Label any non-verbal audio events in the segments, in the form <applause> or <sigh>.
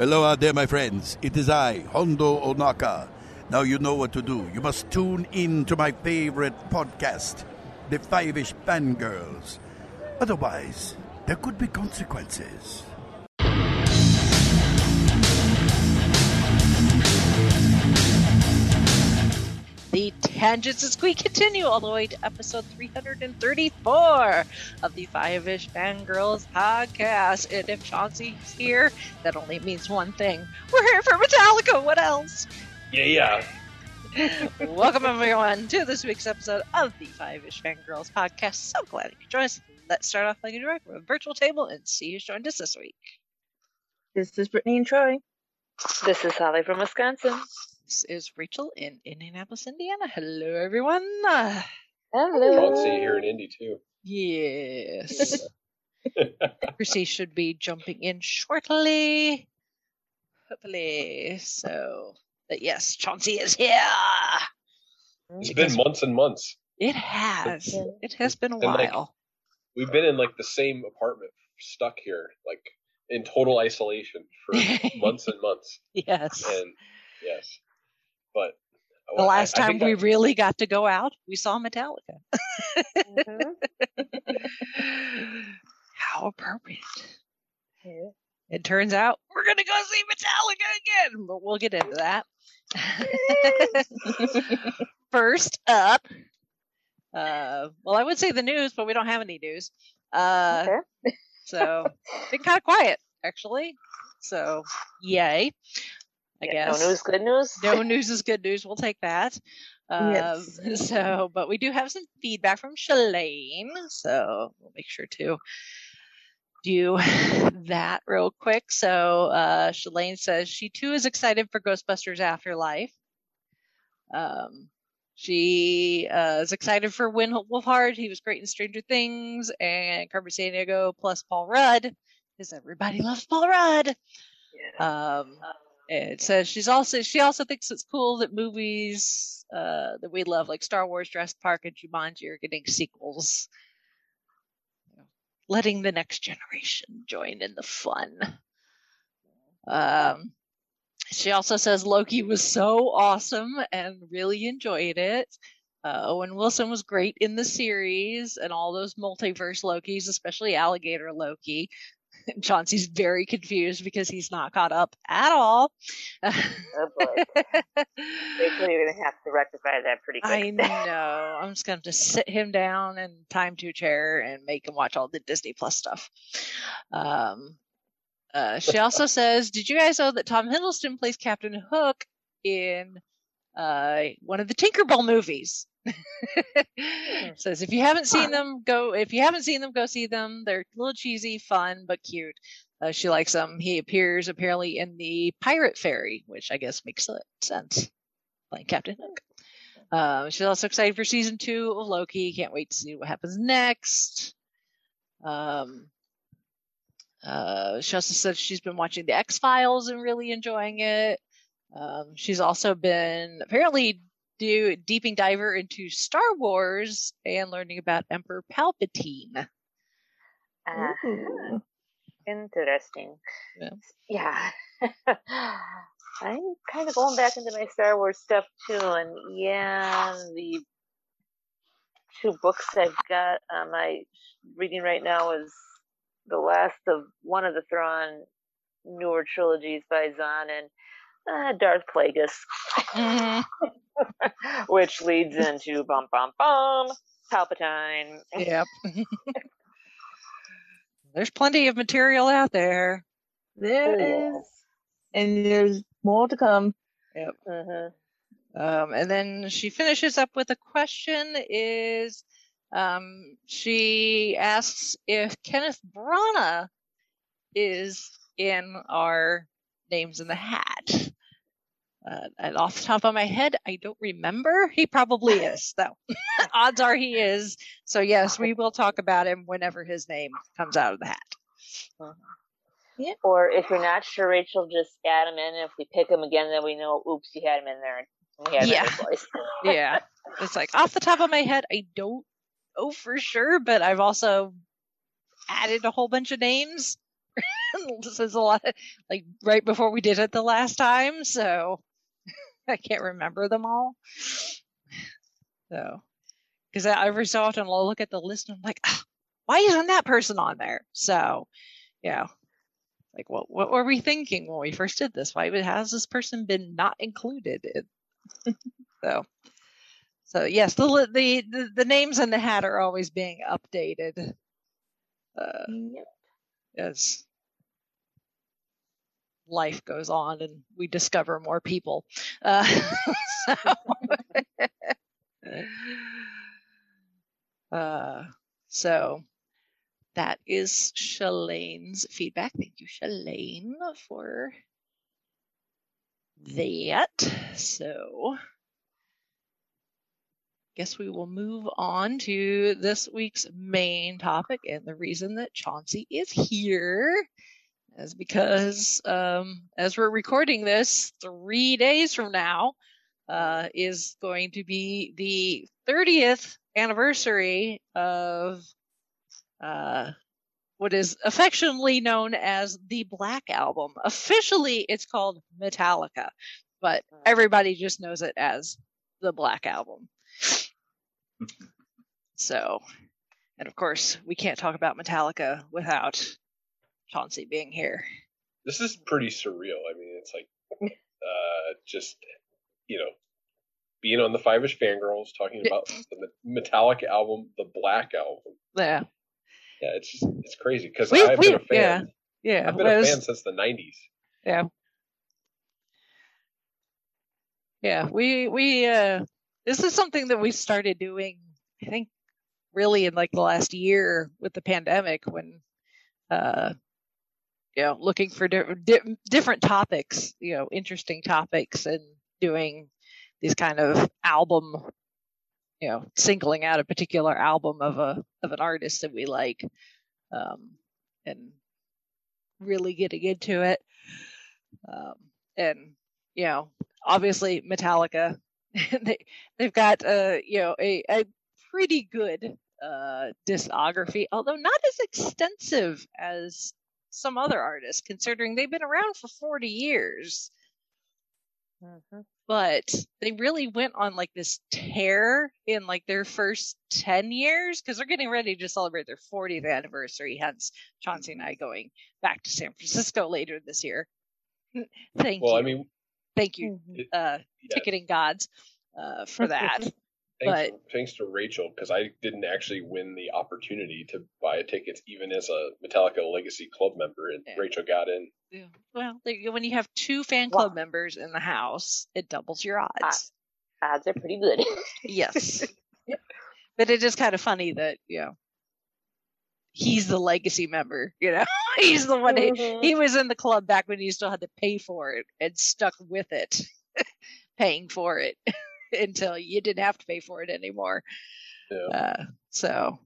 Hello out there, my friends. It is I, Hondo Ohnaka. Now you know what to do. You must tune in to my favorite podcast, The Five-ish Fangirls. Otherwise, there could be consequences. Tangents as we continue all the way to episode 334 of the Five Ish Fangirls podcast. And if Chauncey's here, that only means one thing. We're here for Metallica. What else? Yeah, yeah. Welcome, everyone, to this week's episode of the Five Ish Fangirls podcast. So glad you could join us. Let's start off like a direct with a virtual table and see who's joined us this week. This is Brittany and Troy. This is Holly from Wisconsin. This is Rachel in Indianapolis, Indiana. Hello, everyone. Uh, Chauncey here in Indy too. yes. <laughs> Chrissy should be jumping in shortly. Hopefully. So, but yes, Chauncey is here. It's been months and months. It has. It has been a And, like, while. We've been in like the same apartment, stuck here, like in total isolation for <laughs> months and months. yes. And yes, but The last I time think we I- really got to go out, we saw Metallica. <laughs> How appropriate. Yeah. It turns out we're going to go see Metallica again, but we'll get into that. <laughs> First up, uh, well, I would say the news, but we don't have any news. Uh, Okay. So, been kind of quiet, actually. So, yay. I Yeah, guess No news, is good news. no <laughs> news is good news. We'll take that. Um, Yes. <laughs> So, but we do have some feedback from Shalane, so we'll make sure to do <laughs> that real quick. So, uh, Shalane says she too is excited for Ghostbusters Afterlife. Um, she uh, is excited for Finn Wolfhard. He was great in Stranger Things and Carmen Sandiego plus Paul Rudd because everybody loves Paul Rudd. Um, it says she's also she also thinks it's cool that movies uh, that we love like Star Wars, Jurassic Park, and Jumanji are getting sequels, letting the next generation join in the fun. Um, she also says Loki was so awesome and really enjoyed it. Uh, Owen Wilson was great in the series and all those multiverse Lokis, especially Alligator Loki. <laughs> Chauncey's very confused because he's not caught up at all. Oh boy. Rachel, you're gonna have to rectify that pretty quick. I know. I'm just gonna have to sit him down and time to a chair and make him watch all the Disney Plus stuff. Um, uh, she also says, "Did you guys know that Tom Hiddleston plays Captain Hook in uh, one of the Tinkerbell movies?" Says if you haven't seen them, go. If you haven't seen them, go see them. They're a little cheesy, fun, but cute. Uh, she likes them. He appears apparently in the Pirate Fairy, which I guess makes sense. Playing Captain Hook. Um, she's also excited for season two of Loki. Can't wait to see what happens next. Um, uh, she also said she's been watching the X Files and really enjoying it. Um, she's also been apparently do deeping diver into Star Wars and learning about Emperor Palpatine. Ah, Ooh. interesting. Yeah. Yeah. <laughs> I'm kind of going back into my Star Wars stuff too, and yeah, the two books I've got on my reading right now is the last of one of the Thrawn newer trilogies by Zahn and uh, Darth Plagueis, Mhm. <laughs> which leads into bum bum bum Palpatine. Yep. <laughs> There's plenty of material out there. There Yes. is, and there's more to come. Yep Mhm. Um, and then she finishes up with a question is um, she asks if Kenneth Branagh is in our names in the hat. Uh, and off the top of my head, I don't remember. He probably is, though. <laughs> Odds are he is. So yes, we will talk about him whenever his name comes out of the hat. Yeah. Or if you're not sure, Rachel, just add him in. And If we pick him again, then we know, oops, you had him in there. We had him Yeah. in your voice. <laughs> yeah. It's like off the top of my head, I don't know for sure, but I've also added a whole bunch of names <laughs> this is a lot, like right before we did it the last time, so <laughs> I can't remember them all. So, because I, every so often I'll look at the list and I'm like, "Ah, why isn't that person on there? So, yeah, like what what were we thinking when we first did this? Why has this person been not included? in- <laughs> so, so yes, the, the the the names in the hat are always being updated uh, Yep. as life goes on and we discover more people. Uh, <laughs> so, <laughs> uh, so that is Shalane's feedback. Thank you, Shalane, for that. So, guess we will move on to this week's main topic. And the reason that Chauncey is here is because, um, as we're recording this, three days from now uh, is going to be the 30th anniversary of uh, what is affectionately known as the Black Album. Officially, it's called Metallica, but everybody just knows it as the Black Album. <laughs> So, and of course, we can't talk about Metallica without Chauncey being here. This is pretty surreal. I mean, it's like <laughs> uh, just you know being on the Five Ish Fangirls talking about <laughs> the Metallica album, the Black album. Yeah, Yeah, it's just it's crazy because I've we- been a fan. yeah. yeah, I've been a fan since the '90s. Yeah. Yeah, we we uh this is something that we started doing I think really in like the last year with the pandemic when uh you know looking for di- di- different topics, you know, interesting topics and doing these kind of album you know, singling out a particular album of a of an artist that we like um and really getting into it. Um, and you know obviously metallica <laughs> they, they've got uh you know a, a pretty good uh discography although not as extensive as some other artists considering they've been around for 40 years. Mhm. but they really went on like this tear in like their first 10 years because they're getting ready to celebrate their 40th anniversary hence chauncey and i going back to san francisco later this year. <laughs> Thank Well, you. I mean, thank you Mhm. uh yeah, ticketing gods uh for that <laughs> thanks, but- thanks to Rachel because I didn't actually win the opportunity to buy tickets even as a Metallica Legacy Club member, and Yeah. Rachel got in. Yeah. Well, when you have two fan club Wow. members in the house, it doubles your odds. Odds are pretty good. <laughs> yes. But it is kind of funny that, you know, he's the legacy member, you know? <laughs> he's the one who, Mhm. he was in the club back when you still had to pay for it and stuck with it, <laughs> paying for it <laughs> until you didn't have to pay for it anymore. Yeah. Uh, so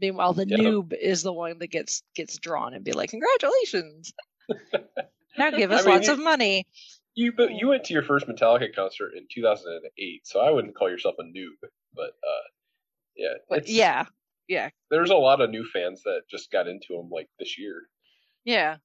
meanwhile the Yeah. noob is the one that gets gets drawn and be like, Congratulations. <laughs> now give I us mean, lots you- of money. You but you went to your first Metallica concert in 2008, so I wouldn't call yourself a noob, but uh, yeah, But yeah, yeah, there's a lot of new fans that just got into them like this year. yeah.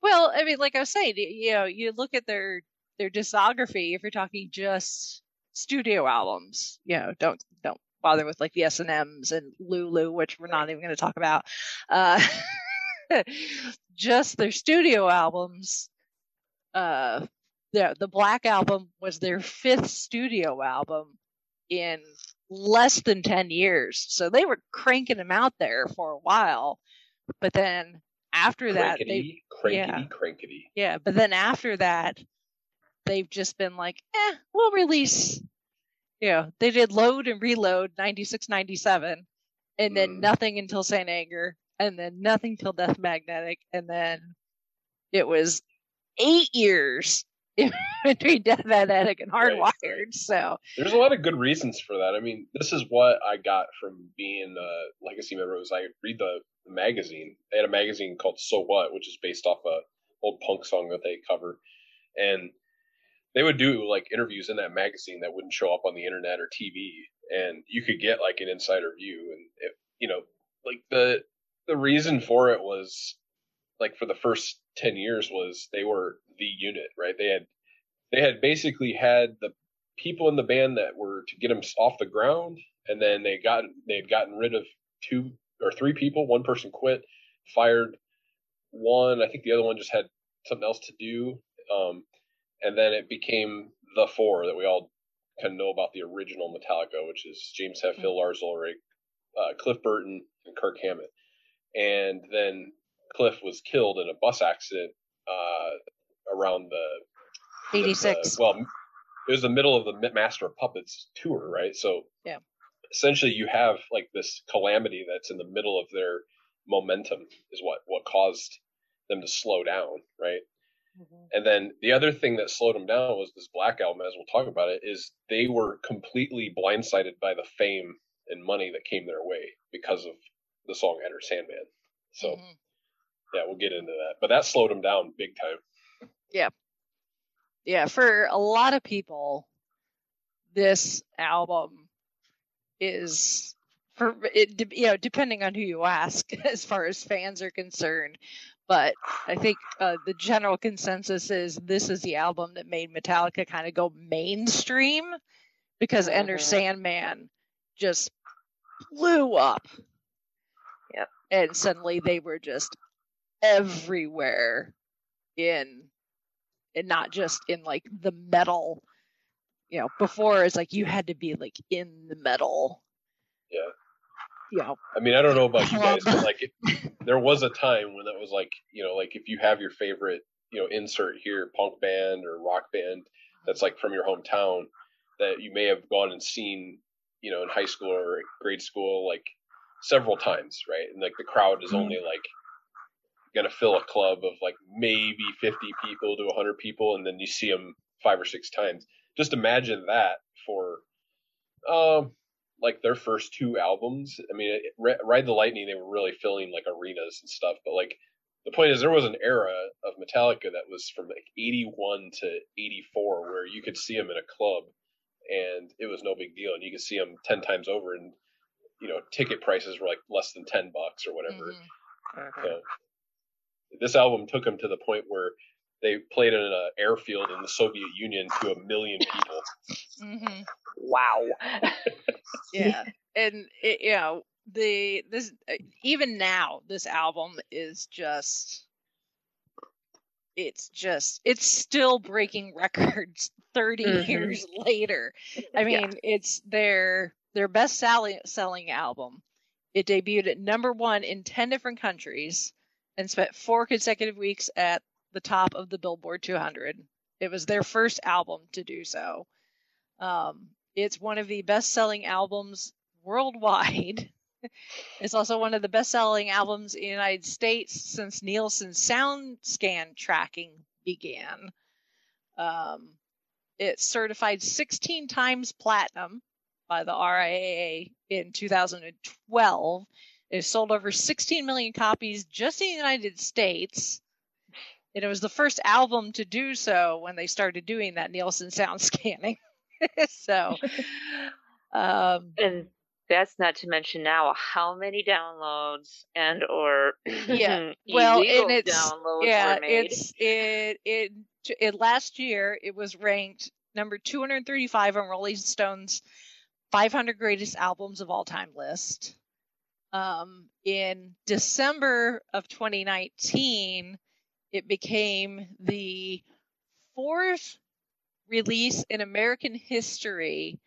Well, I mean, like I was saying, you know, you look at their their discography. If you're talking just studio albums, you know, don't don't bother with like the S and M's and Lulu, which we're not even going to talk about. Uh, <laughs> just their studio albums. Uh, the the Black album was their fifth studio album in less than 10 years. So they were cranking them out there for a while. But then after that, they, Crankety, crankety, yeah. crankety. yeah, but then after that, they've just been like, eh, we'll release. You know, they did load and reload 96, 97, and then Mm. nothing until Saint Anger, and then nothing till Death Magnetic, and then it was eight years <laughs> between Death Magnetic and Hardwired. right. So, There's a lot of good reasons for that. I mean, this is what I got from being a legacy member. Was I read the, the magazine? They had a magazine called So What, which is based off a old punk song that they cover, and they would do like interviews in that magazine that wouldn't show up on the internet or TV, and you could get like an insider view. And if you know, like the the reason for it was like for the first ten years was they were the unit, right? They had they had basically had the people in the band that were to get them off the ground, and then they got they had gotten rid of two or three people. One person quit, fired one. I think the other one just had something else to do, um, and then it became the four that we all kind of know about the original Metallica, which is James Hetfield, Lars Ulrich, uh, Cliff Burton, and Kirk Hammett. And then Cliff was killed in a bus accident uh, around the 86. well, it was the middle of the Master of Puppets tour, right? So Yeah. essentially, you have like this calamity that's in the middle of their momentum is what what caused them to slow down, right? Mhm. And then the other thing that slowed them down was this Black Album, as we'll talk about it, is they were completely blindsided by the fame and money that came their way because of the song Enter Sandman. So Mhm. yeah, we'll get into that. But that slowed them down big time. yeah, Yeah. for a lot of people, this album is for it. You know, depending on who you ask, <laughs> as far as fans are concerned. But I think uh, the general consensus is this is the album that made Metallica kind of go mainstream because Enter Mhm. Sandman just blew up. Yep. And suddenly they were just everywhere in and not just in like the metal you know before it's like you had to be like in the metal Yeah. You know I mean, I don't know about you guys, but <laughs> like, it, there was a time when that was like, you know, like if you have your favorite, you know, insert here, punk band or rock band that's like from your hometown that you may have gone and seen, you know, in high school or grade school, like several times, right? And like the crowd is only like gonna fill a club of like maybe 50 people to 100 people, and then you see them five or six times. Just imagine that for, um, like their first two albums. I mean, it, Ride the Lightning, they were really filling like arenas and stuff. But like, the point is, there was an era of Metallica that was from like 81 to 84 where you could see them in a club and it was no big deal. And you could see them 10 times over and, you know, ticket prices were like less than 10 bucks or whatever. Mhm. Mhm. So this album took them to the point where they played in an airfield in the Soviet Union to a million people. Mhm. Wow. yeah <laughs> and it, you know the this uh, even now this album is just it's just it's still breaking <laughs> records 30 Mhm. years later i Yeah. mean it's their their best selling selling album it debuted at number one in 10 different countries and spent four consecutive weeks at the top of the billboard 200 it was their first album to do so um, it's one of the best selling albums worldwide. <laughs> it's also one of the best selling albums in the United States since Nielsen SoundScan tracking began. Um, it's certified 16 times platinum by the RIAA in 2012. It sold over 16 million copies just in the United States. And it was the first album to do so when they started doing that Nielsen sound <laughs> scanning. <laughs> so, um, And that's not to mention now how many downloads and or Yeah, <laughs> well, and it's- downloads yeah, it's it it it last year it was ranked number 235 on Rolling Stone's 500 greatest albums of all time list. Um, in December of 2019, it became the fourth release in American history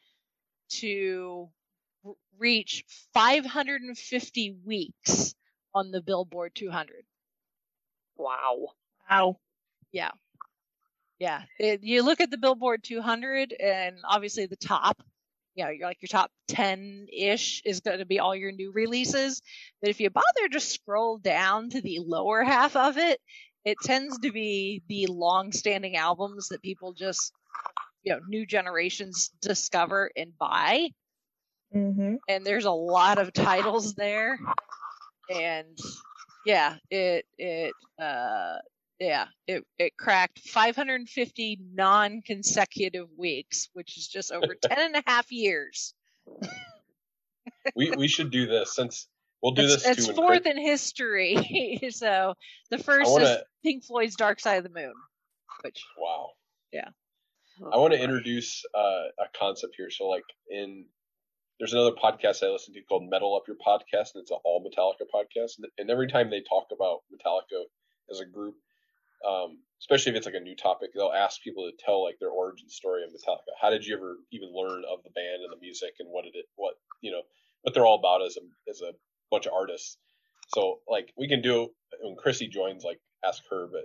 to r- reach 550 weeks on the Billboard 200. wow. Wow. Yeah. Yeah. It, you look at the Billboard 200 and obviously the top, you know, you're like your top 10 ish is going to be all your new releases. But if you bother to scroll down to the lower half of it, it tends to be the long standing albums that people just, you know, new generations discover and buy. Mm-hmm. and there's a lot of titles there and yeah it it uh yeah it it cracked 550 non-consecutive weeks which is just over <laughs> 10 and a half years we we should do this since We'll do It's, this it's too. in fourth in history. <laughs> so the first wanna- is Pink Floyd's Dark Side of the Moon, which Wow. Oh, I want to introduce uh, a concept here. So, like, in there's another podcast I listen to called Metal Up Your Podcast, and it's an all Metallica podcast. And, every time they talk about Metallica as a group, um, especially if it's like a new topic, they'll ask people to tell like their origin story of Metallica. How did you ever even learn of the band and the music, and what did it, what you know, what they're all about as a as a bunch of artists. So, like, we can do when Chrissy joins, like, ask her, but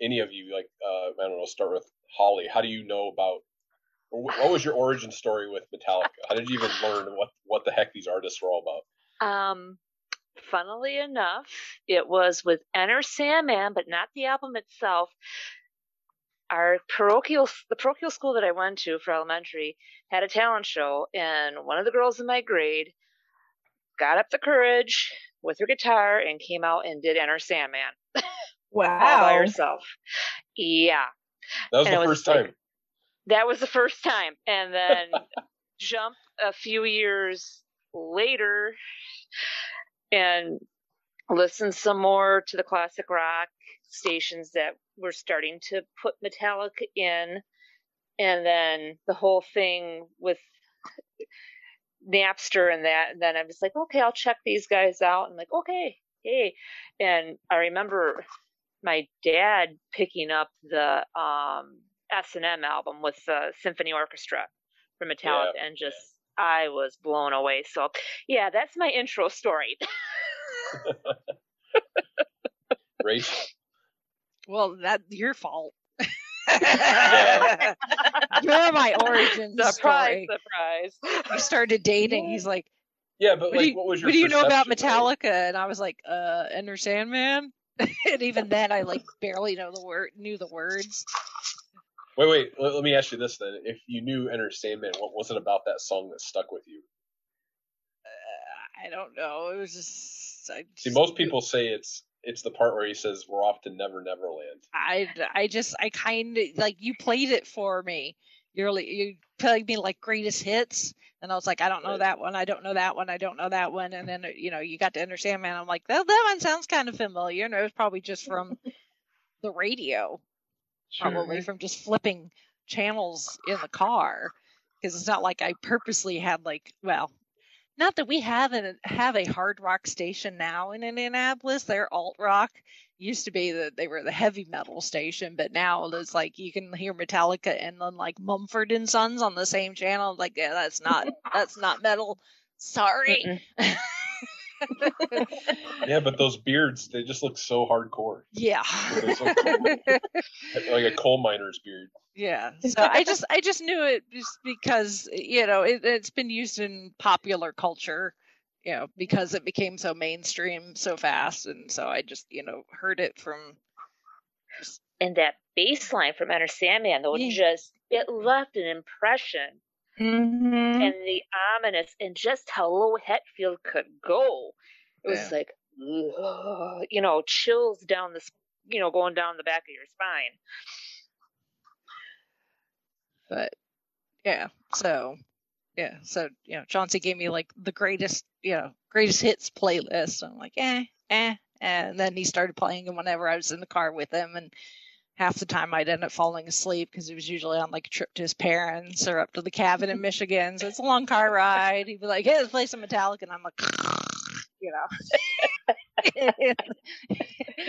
any of you, like uh, I don't know, start with Holly. How do you know about? What was your origin story with Metallica? How did you even learn what what the heck these artists were all about? Um, funnily enough, it was with Enter Sandman, but not the album itself. Our parochial, the parochial school that I went to for elementary had a talent show, and one of the girls in my grade got up the courage with her guitar and came out and did Enter Sandman <laughs> all by Wow. herself. Yeah, That was And the it was first like- time. that was the first time, and then <laughs> jump a few years later and listen some more to the classic rock stations that were starting to put Metallica in, and then the whole thing with Napster and that, and then I'm just like, okay, I'll check these guys out. And like, okay, hey, and I remember my dad picking up the um S and M album with the symphony orchestra from Metallica, and just I was blown away. So, yeah, that's my intro story. <laughs> Rach, well, that your fault. Yeah. <laughs> You're my origin surprise, story. surprise. We started dating. He's like, yeah, but what, like, do you, what was your what do you know about perception, right? Metallica? And I was like, uh, Enter Sandman. <laughs> and even then, I like barely know the word, knew the words. Wait, wait. Let, let me ask you this then: If you knew Enter Sandman, what was it about that song that stuck with you? Uh, I don't know. It was just. I See, just- most people say it's it's the part where he says we're off to Never Never Land. I, I just I kind of like you played it for me. You're like you played me like greatest hits, and I was like, I don't know that one, I don't know that one, I don't know that one, and then you know you got to understand, man. I'm like that that one sounds kind of familiar, and it was probably just from <laughs> the radio, probably from just flipping channels in the car, because it's not like I purposely had like well. Not that we have a have a hard rock station now in Indianapolis. They're alt rock, used to be that they were the heavy metal station, but now it's like you can hear Metallica and then like Mumford and Sons on the same channel. Like, yeah, that's not that's not metal. Sorry. <laughs> <laughs> Yeah, but those beards, they just look so hardcore. yeah. So <laughs> like a coal miner's beard. yeah. So I just I just knew it just because you know it, it's been used in popular culture. You know, because it became so mainstream so fast, and so I just you know heard it from And that bass line from Enter Sandman, though, Yeah. just it left an impression. Mm-hmm. and the ominous and just how low Hetfield could go. It was Yeah. like, ugh, you know, chills down the, you know, going down the back of your spine. but yeah so yeah so you know chauncey gave me like the greatest you know greatest hits playlist i'm like eh eh and then he started playing it whenever i was in the car with him and half the time i'd end up falling asleep because he was usually on like a trip to his parents or up to the cabin in <laughs> michigan so it's a long car ride he'd be like hey let's play some metallica and i'm like <laughs> you know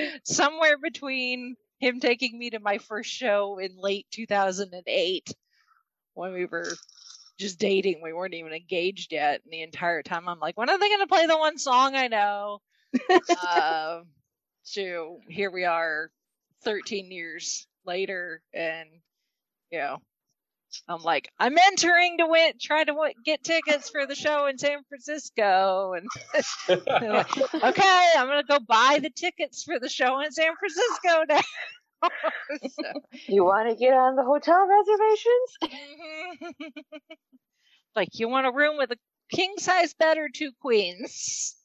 <laughs> somewhere between him taking me to my first show in late 2008 when we were just dating. We weren't even engaged yet. And the entire time I'm like, when are they going to play the one song I know? uh, so here we are 13 years later. And, you know, I'm like, I'm entering to win, try to w- get tickets for the show in San Francisco. And <laughs> like, okay, I'm to go buy the tickets for the show in San Francisco <laughs> now. so, You want to get on the hotel reservations? Mm-hmm. <laughs> like you want a room with a king size bed or two queens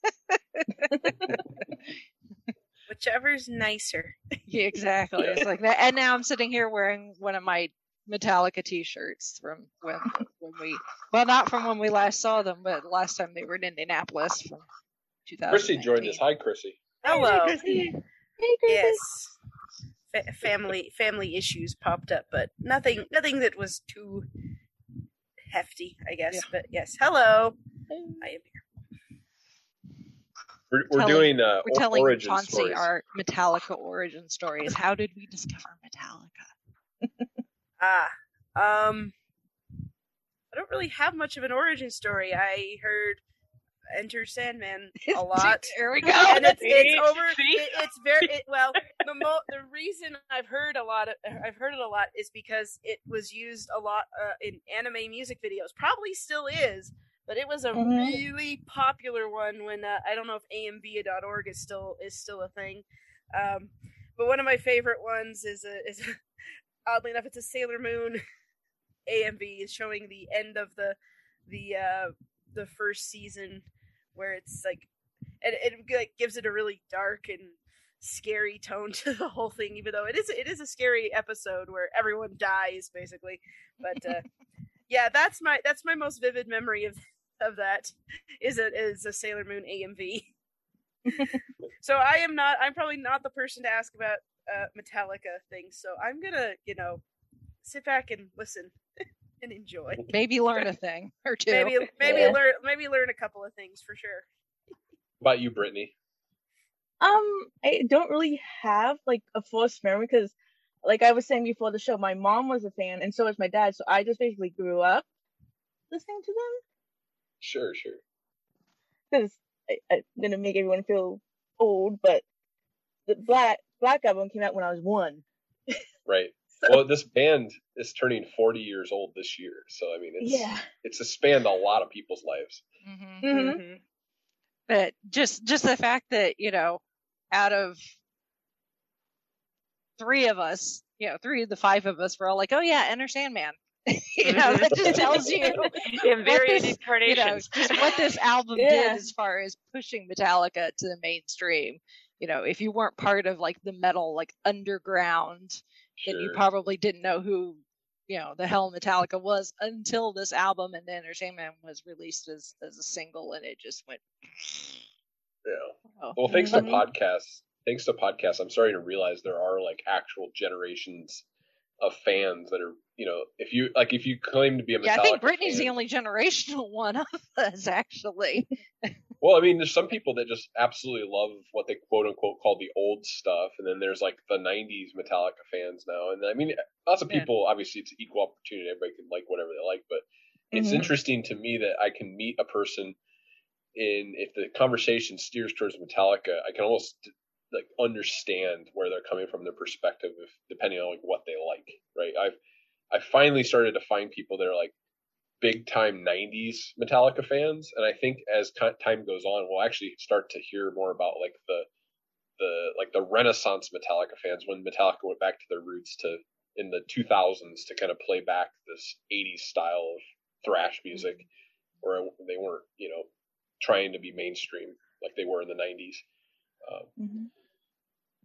Whichever's nicer. yeah, exactly it's like <laughs> that and now i'm sitting here wearing one of my Metallica T-shirts from when when we well not from when we last saw them, but last time they were in Indianapolis from 2000. Chrissy joined us. Hi, Chrissy. Oh, hello. Chrissy. Yes. Fa- family family issues popped up, but nothing nothing that was too hefty, I guess. Yeah. But yes, hello. I am here. We're, we're Telling- doing uh, We're telling origin Chauncey stories. our Metallica origin stories. How did we discover Metallica? <laughs> Ah, um, I don't really have much of an origin story. I heard Enter Sandman <laughs> a lot. <laughs> there we go. and it's, it's over. It, it's very it, well. The mo- the reason I've heard a lot of I've heard it a lot is because it was used a lot uh, in anime music videos. Probably still is, but it was a Mhm. really popular one when uh, I don't know if amvia.org is still is still a thing. Um, but one of my favorite ones is a is a, oddly enough it's a Sailor Moon <laughs> AMV is showing the end of the the uh, the first season where it's like and it like gives it a really dark and scary tone <laughs> to the whole thing even though it is it is a scary episode where everyone dies basically but uh <laughs> yeah that's my that's my most vivid memory of of that is a is a sailor moon amv <laughs> so i am not i'm probably not the person to ask about uh metallica things so i'm gonna you know sit back and listen <laughs> and enjoy Maybe learn a thing or two. maybe maybe Yeah. learn maybe learn a couple of things for sure How about you, Brittany? Um, I don't really have like a forced memory because, like I was saying before the show, my mom was a fan and so was my dad. So I just basically grew up listening to them Sure, sure. because I'm gonna make everyone feel old, but the Black Black album came out when I was one. Right. <laughs> So, Well, this band is turning 40 years old this year, so I mean, it's yeah. it's spanned a lot of people's lives. Mhm. Mhm. Mhm. But just just the fact that you know, out of three of us, you know, three of the five of us were all like, "Oh yeah, Enter Sandman." <laughs> you know, that just tells you <laughs> in various this- you know, incarnations. just what this album <laughs> Yeah. did as far as pushing Metallica to the mainstream. You know, if you weren't part of like the metal, like underground, then you probably didn't know who, you know, the hell Metallica was until this album and the Enter Sandman was released as as a single, and it just went. Yeah. Oh. Well, thanks to podcasts, thanks to podcasts, I'm starting to realize there are like actual generations of fans that are, you know, if you like, if you claim to be a Metallica Yeah, I think Brittany's fan, the only generational <laughs> one of us, actually. <laughs> Well, I mean, there's some people that just absolutely love what they quote unquote call the old stuff, and then there's like the '90s Metallica fans now, and I mean, lots of Yeah. people. Obviously, it's equal opportunity; everybody can like whatever they like, but it's Mhm. interesting to me that I can meet a person in if the conversation steers towards Metallica, I can almost like understand where they're coming from, their perspective, if depending on like what they like, right? I've I finally started to find people that are like big time 90s Metallica fans and I think as time goes on we'll actually start to hear more about like the the like the renaissance Metallica fans when Metallica went back to their roots to in the 2000s to kind of play back this 80s style of thrash music where they weren't you know trying to be mainstream like they were in the 90s um, Mhm.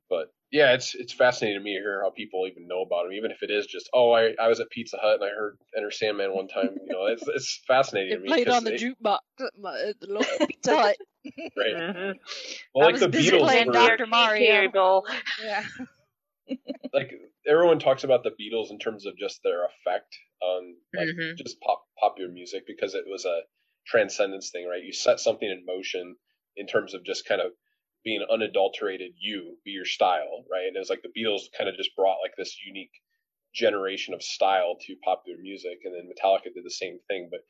but yeah, it's it's fascinating to me to hear how people even know about him, even if it is just oh, I, I was at Pizza Hut and I heard Enter Sandman one time. You know, it's it's fascinating to me. played 'cause on the it- jukebox at the local Pizza Hut. <laughs> right? Mhm. Well, I like was the busy Beatles playing were Dr. Mario. Yeah. <laughs> like everyone talks about the Beatles in terms of just their effect on like Mhm. just pop popular music because it was a transcendence thing, right? You set something in motion in terms of just kind of being unadulterated you, be your style, right? And it was like the Beatles kind of just brought like this unique generation of style to popular music, and then Metallica did the same thing, but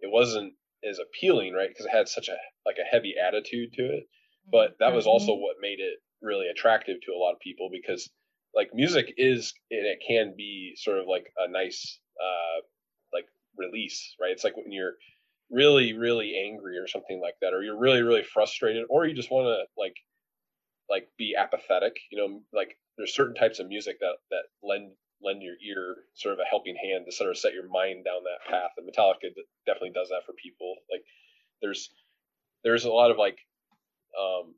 it wasn't as appealing, right? Because it had such a like a heavy attitude to it. But that was also what made it really attractive to a lot of people because like music is and it can be sort of like a nice uh like release right it's like when you're really really angry or something like that or you're really really frustrated or you just want to like like be apathetic you know like there's certain types of music that that lend lend your ear sort of a helping hand to sort of set your mind down that path and metallica definitely does that for people like there's there's a lot of like um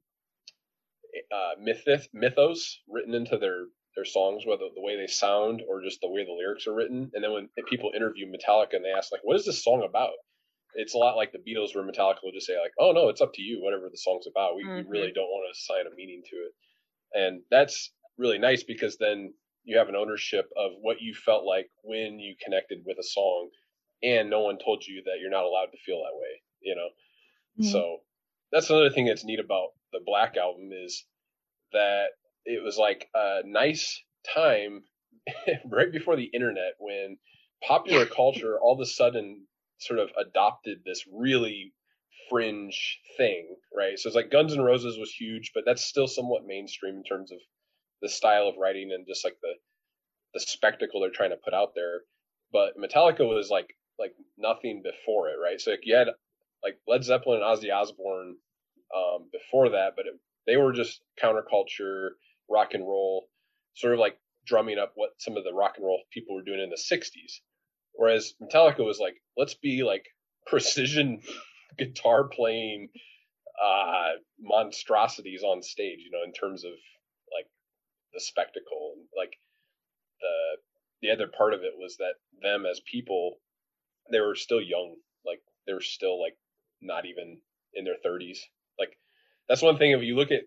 uh mythos mythos written into their their songs, whether the way they sound or just the way the lyrics are written. And then when people interview Metallica and they ask like, "What is this song about?" It's a lot like the Beatles, where Metallica will just say like, "Oh no, it's up to you, whatever the song's about. We, Mhm. we really don't want to assign a meaning to it." And that's really nice because then you have an ownership of what you felt like when you connected with a song, and no one told you that you're not allowed to feel that way. You know. Mhm. So that's another thing that's neat about the Black album is that it was like a nice time <laughs> right before the internet when popular <laughs> culture all of a sudden sort of adopted this really fringe thing, right? So it's like Guns N' Roses was huge, but that's still somewhat mainstream in terms of the style of writing and just like the the spectacle they're trying to put out there. But Metallica was like like nothing before it, right? So like you had like Led Zeppelin and Ozzy Osbourne um, before that, but it, they were just counterculture, rock and roll, sort of like drumming up what some of the rock and roll people were doing in the '60s. Whereas Metallica was like, let's be like <laughs> precision guitar playing uh, monstrosities on stage, you know, in terms of like the spectacle and like the the other part of it was that them as people, they were still young, like they were still like not even in their 30s. Like that's one thing if you look at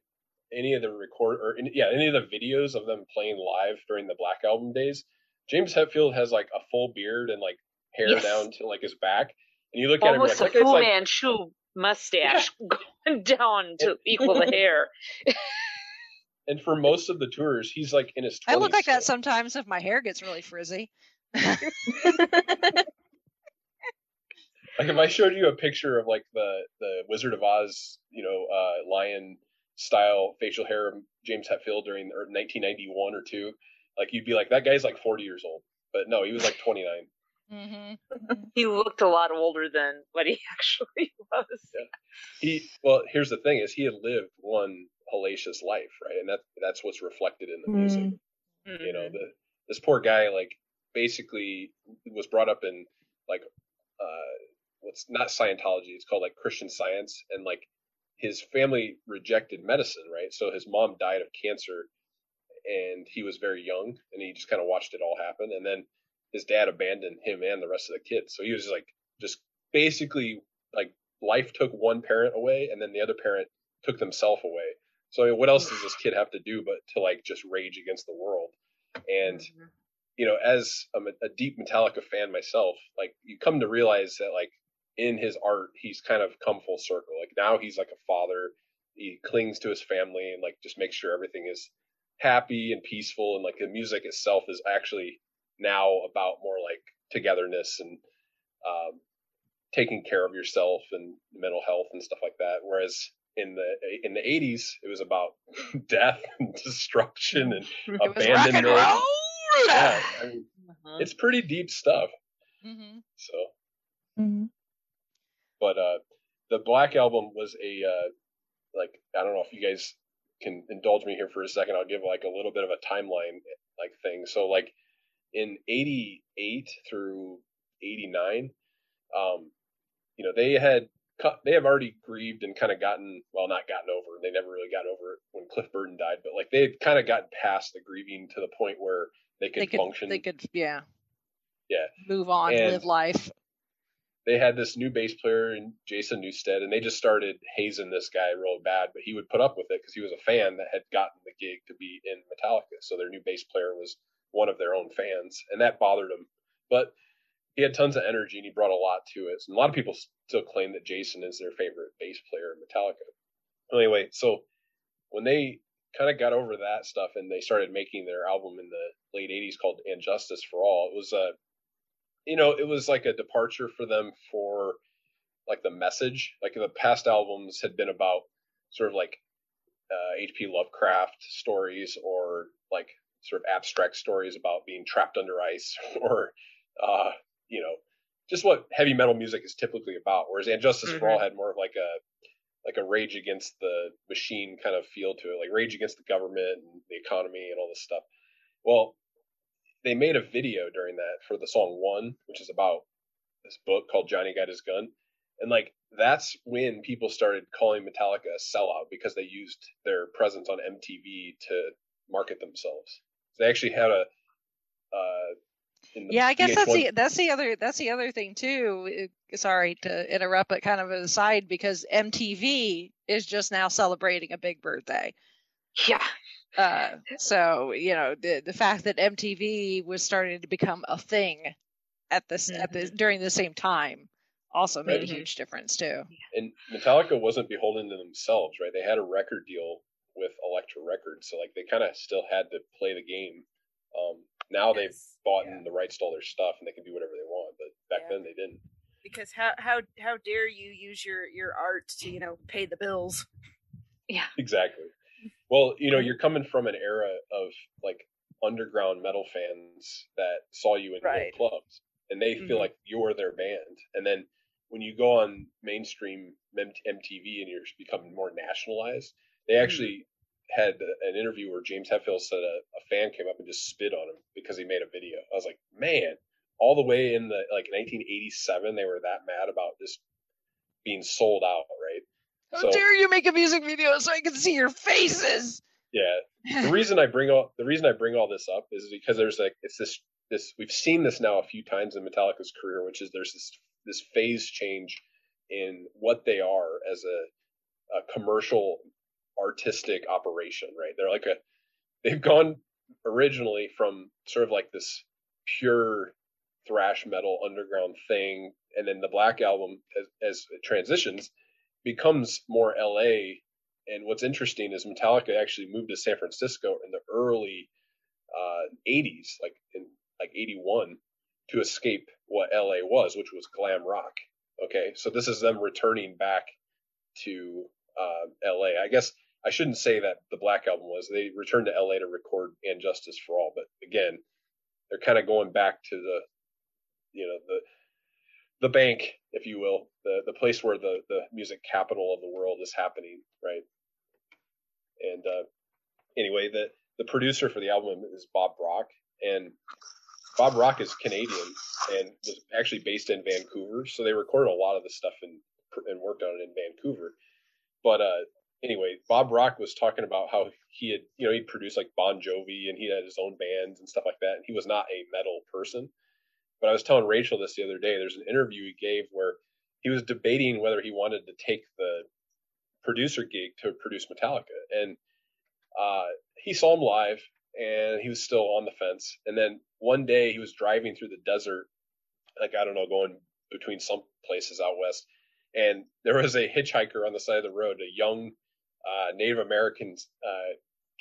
any of the record or yeah any of the videos of them playing live during the Black Album days, James Hetfield has like a full beard and like hair Yes. down to like his back, and you look at him Almost you're like, a that guy's Fu like Manchu mustache <laughs> <laughs> going down to equal the hair. <laughs> and for most of the tours, he's like in his 20s. I look like that sometimes if my hair gets really frizzy. Like if I showed you a picture of like the the Wizard of Oz, you know, uh, lion style facial hair of James Hetfield during or 1991 or two, like you'd be like, that guy's like 40 years old. But no, he was like 29. Mm-hmm. <laughs> He looked a lot older than what he <laughs> actually was. He well, here's the thing: is he had lived one hellacious life, right? And that that's what's reflected in the music. Mm. you know the this poor guy like basically was brought up in like uh what's not scientology it's called like christian science and like his family rejected medicine right so his mom died of cancer and he was very young and he just kind of watched it all happen and then his dad abandoned him and the rest of the kids. So he was like just basically like life took one parent away and then the other parent took themselves away. So I mean, what else does this kid have to do but to like just rage against the world? And Mhm. you know as a, a deep metallica fan myself like you come to realize that like in his art he's kind of come full circle. Like now he's like a father. He clings to his family and like just makes sure everything is happy and peaceful and like the music itself is actually now about more like togetherness and um, taking care of yourself and mental health and stuff like that whereas in the in the 80s it was about <laughs> death and destruction and <laughs> It was rock and abandonment roll. yeah I <laughs> mean, Mhm. it's pretty deep stuff hmm so Mhm. but uh the black album was a uh like i don't know if you guys can indulge me here for a second i'll give like a little bit of a timeline like thing so like in 88 through 89 um you know they had cut they have already grieved and kind of gotten well not gotten over they never really got over it when cliff burton died but like they had kind of gotten past the grieving to the point where they could, They could, function they could, yeah, Yeah. move on, And- live life. They had this new bass player in Jason Newsted, and they just started hazing this guy real bad. But he would put up with it because he was a fan that had gotten the gig to be in Metallica. So their new bass player was one of their own fans, and that bothered him. But he had tons of energy, and he brought a lot to it. And a lot of people still claim that Jason is their favorite bass player in Metallica. Anyway, so when they kind of got over that stuff and they started making their album in the late 80s called And Justice for All, it was a you know, it was like a departure for them for like the message. Like the past albums had been about sort of like uh, H.P. Lovecraft stories or like sort of abstract stories about being trapped under ice <laughs> or, uh, you know, just what heavy metal music is typically about. Whereas And Justice for All had more of like a like a rage against the machine kind of feel to it, like rage against the government and the economy and all this stuff. Well, they made a video during that for the song One, which is about this book called Johnny Got His Gun. And like that's when people started calling Metallica a sellout because they used their presence on MTV to market themselves. They actually had a. Uh, yeah, I guess that's VH1 the that's the other that's the other thing too. Sorry to interrupt, but kind of an aside because MTV is just now celebrating a big birthday. Yeah. Uh, so you know the the fact that MTV was starting to become a thing at this at this during the same time also made a huge difference too. and Metallica wasn't beholden to themselves, right? They had a record deal with Elektra Records, so like they kind of still had to play the game. Um, now they've bought yeah. in the rights to all their stuff, and they can do whatever they want. But back Yeah. then they didn't. Because how how how dare you use your your art to you know pay the bills? Yeah, exactly. Well, you know, you're coming from an era of like underground metal fans that saw you in Right. clubs, and they feel Mhm. like you're their band. And then when you go on mainstream MTV and you're becoming more nationalized, they actually had an interview where James Hetfield said a, a fan came up and just spit on him because he made a video. I was like, man, all the way in the like 1987, they were that mad about just being sold out, right? How So- dare you make a music video so I can see your faces? Yeah, <sighs> the reason I bring all the reason I bring all this up is because there's like it's this this we've seen this now a few times in Metallica's career, which is there's this this phase change in what they are as a, a commercial artistic operation, right? They're like a they've gone originally from sort of like this pure thrash metal underground thing, and then the Black album as, as it transitions becomes more LA and what's interesting is Metallica actually moved to San Francisco in the early uh, 80s, like in like 81, to escape what LA was, which was glam rock. Okay, so this is them returning back to uh, LA. I guess I shouldn't say that the Black Album was. They returned to LA to record And Justice for All, but again, they're kind of going back to the, you know, the the bank, if you will, the the place where the the music capital of the world is happening, right? And uh, anyway, the the producer for the album is Bob Rock, and Bob Rock is Canadian and was actually based in Vancouver, so they recorded a lot of the stuff and and worked on it in Vancouver. But uh, anyway, Bob Rock was talking about how he had, you know, he produced like Bon Jovi and he had his own bands and stuff like that. And he was not a metal person. But I was telling Rachel this the other day. There's an interview he gave where he was debating whether he wanted to take the producer gig to produce Metallica, and uh, he saw him live, and he was still on the fence. And then one day he was driving through the desert, like I don't know, going between some places out west, and there was a hitchhiker on the side of the road, a young uh, Native American uh,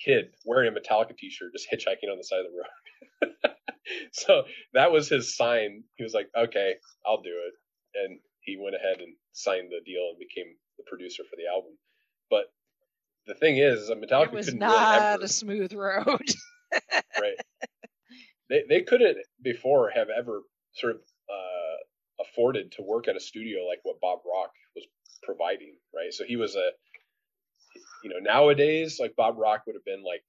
kid wearing a Metallica T-shirt, just hitchhiking on the side of the road. <laughs> <laughs> so that was his sign. He was like, "Okay, I'll do it," and he went ahead and signed the deal and became the producer for the album. But the thing is, uh, Metallica it was couldn't not really ever, a smooth road. <laughs> right? They they couldn't before have ever sort of uh, afforded to work at a studio like what Bob Rock was providing, right? So he was a, you know, nowadays like Bob Rock would have been like,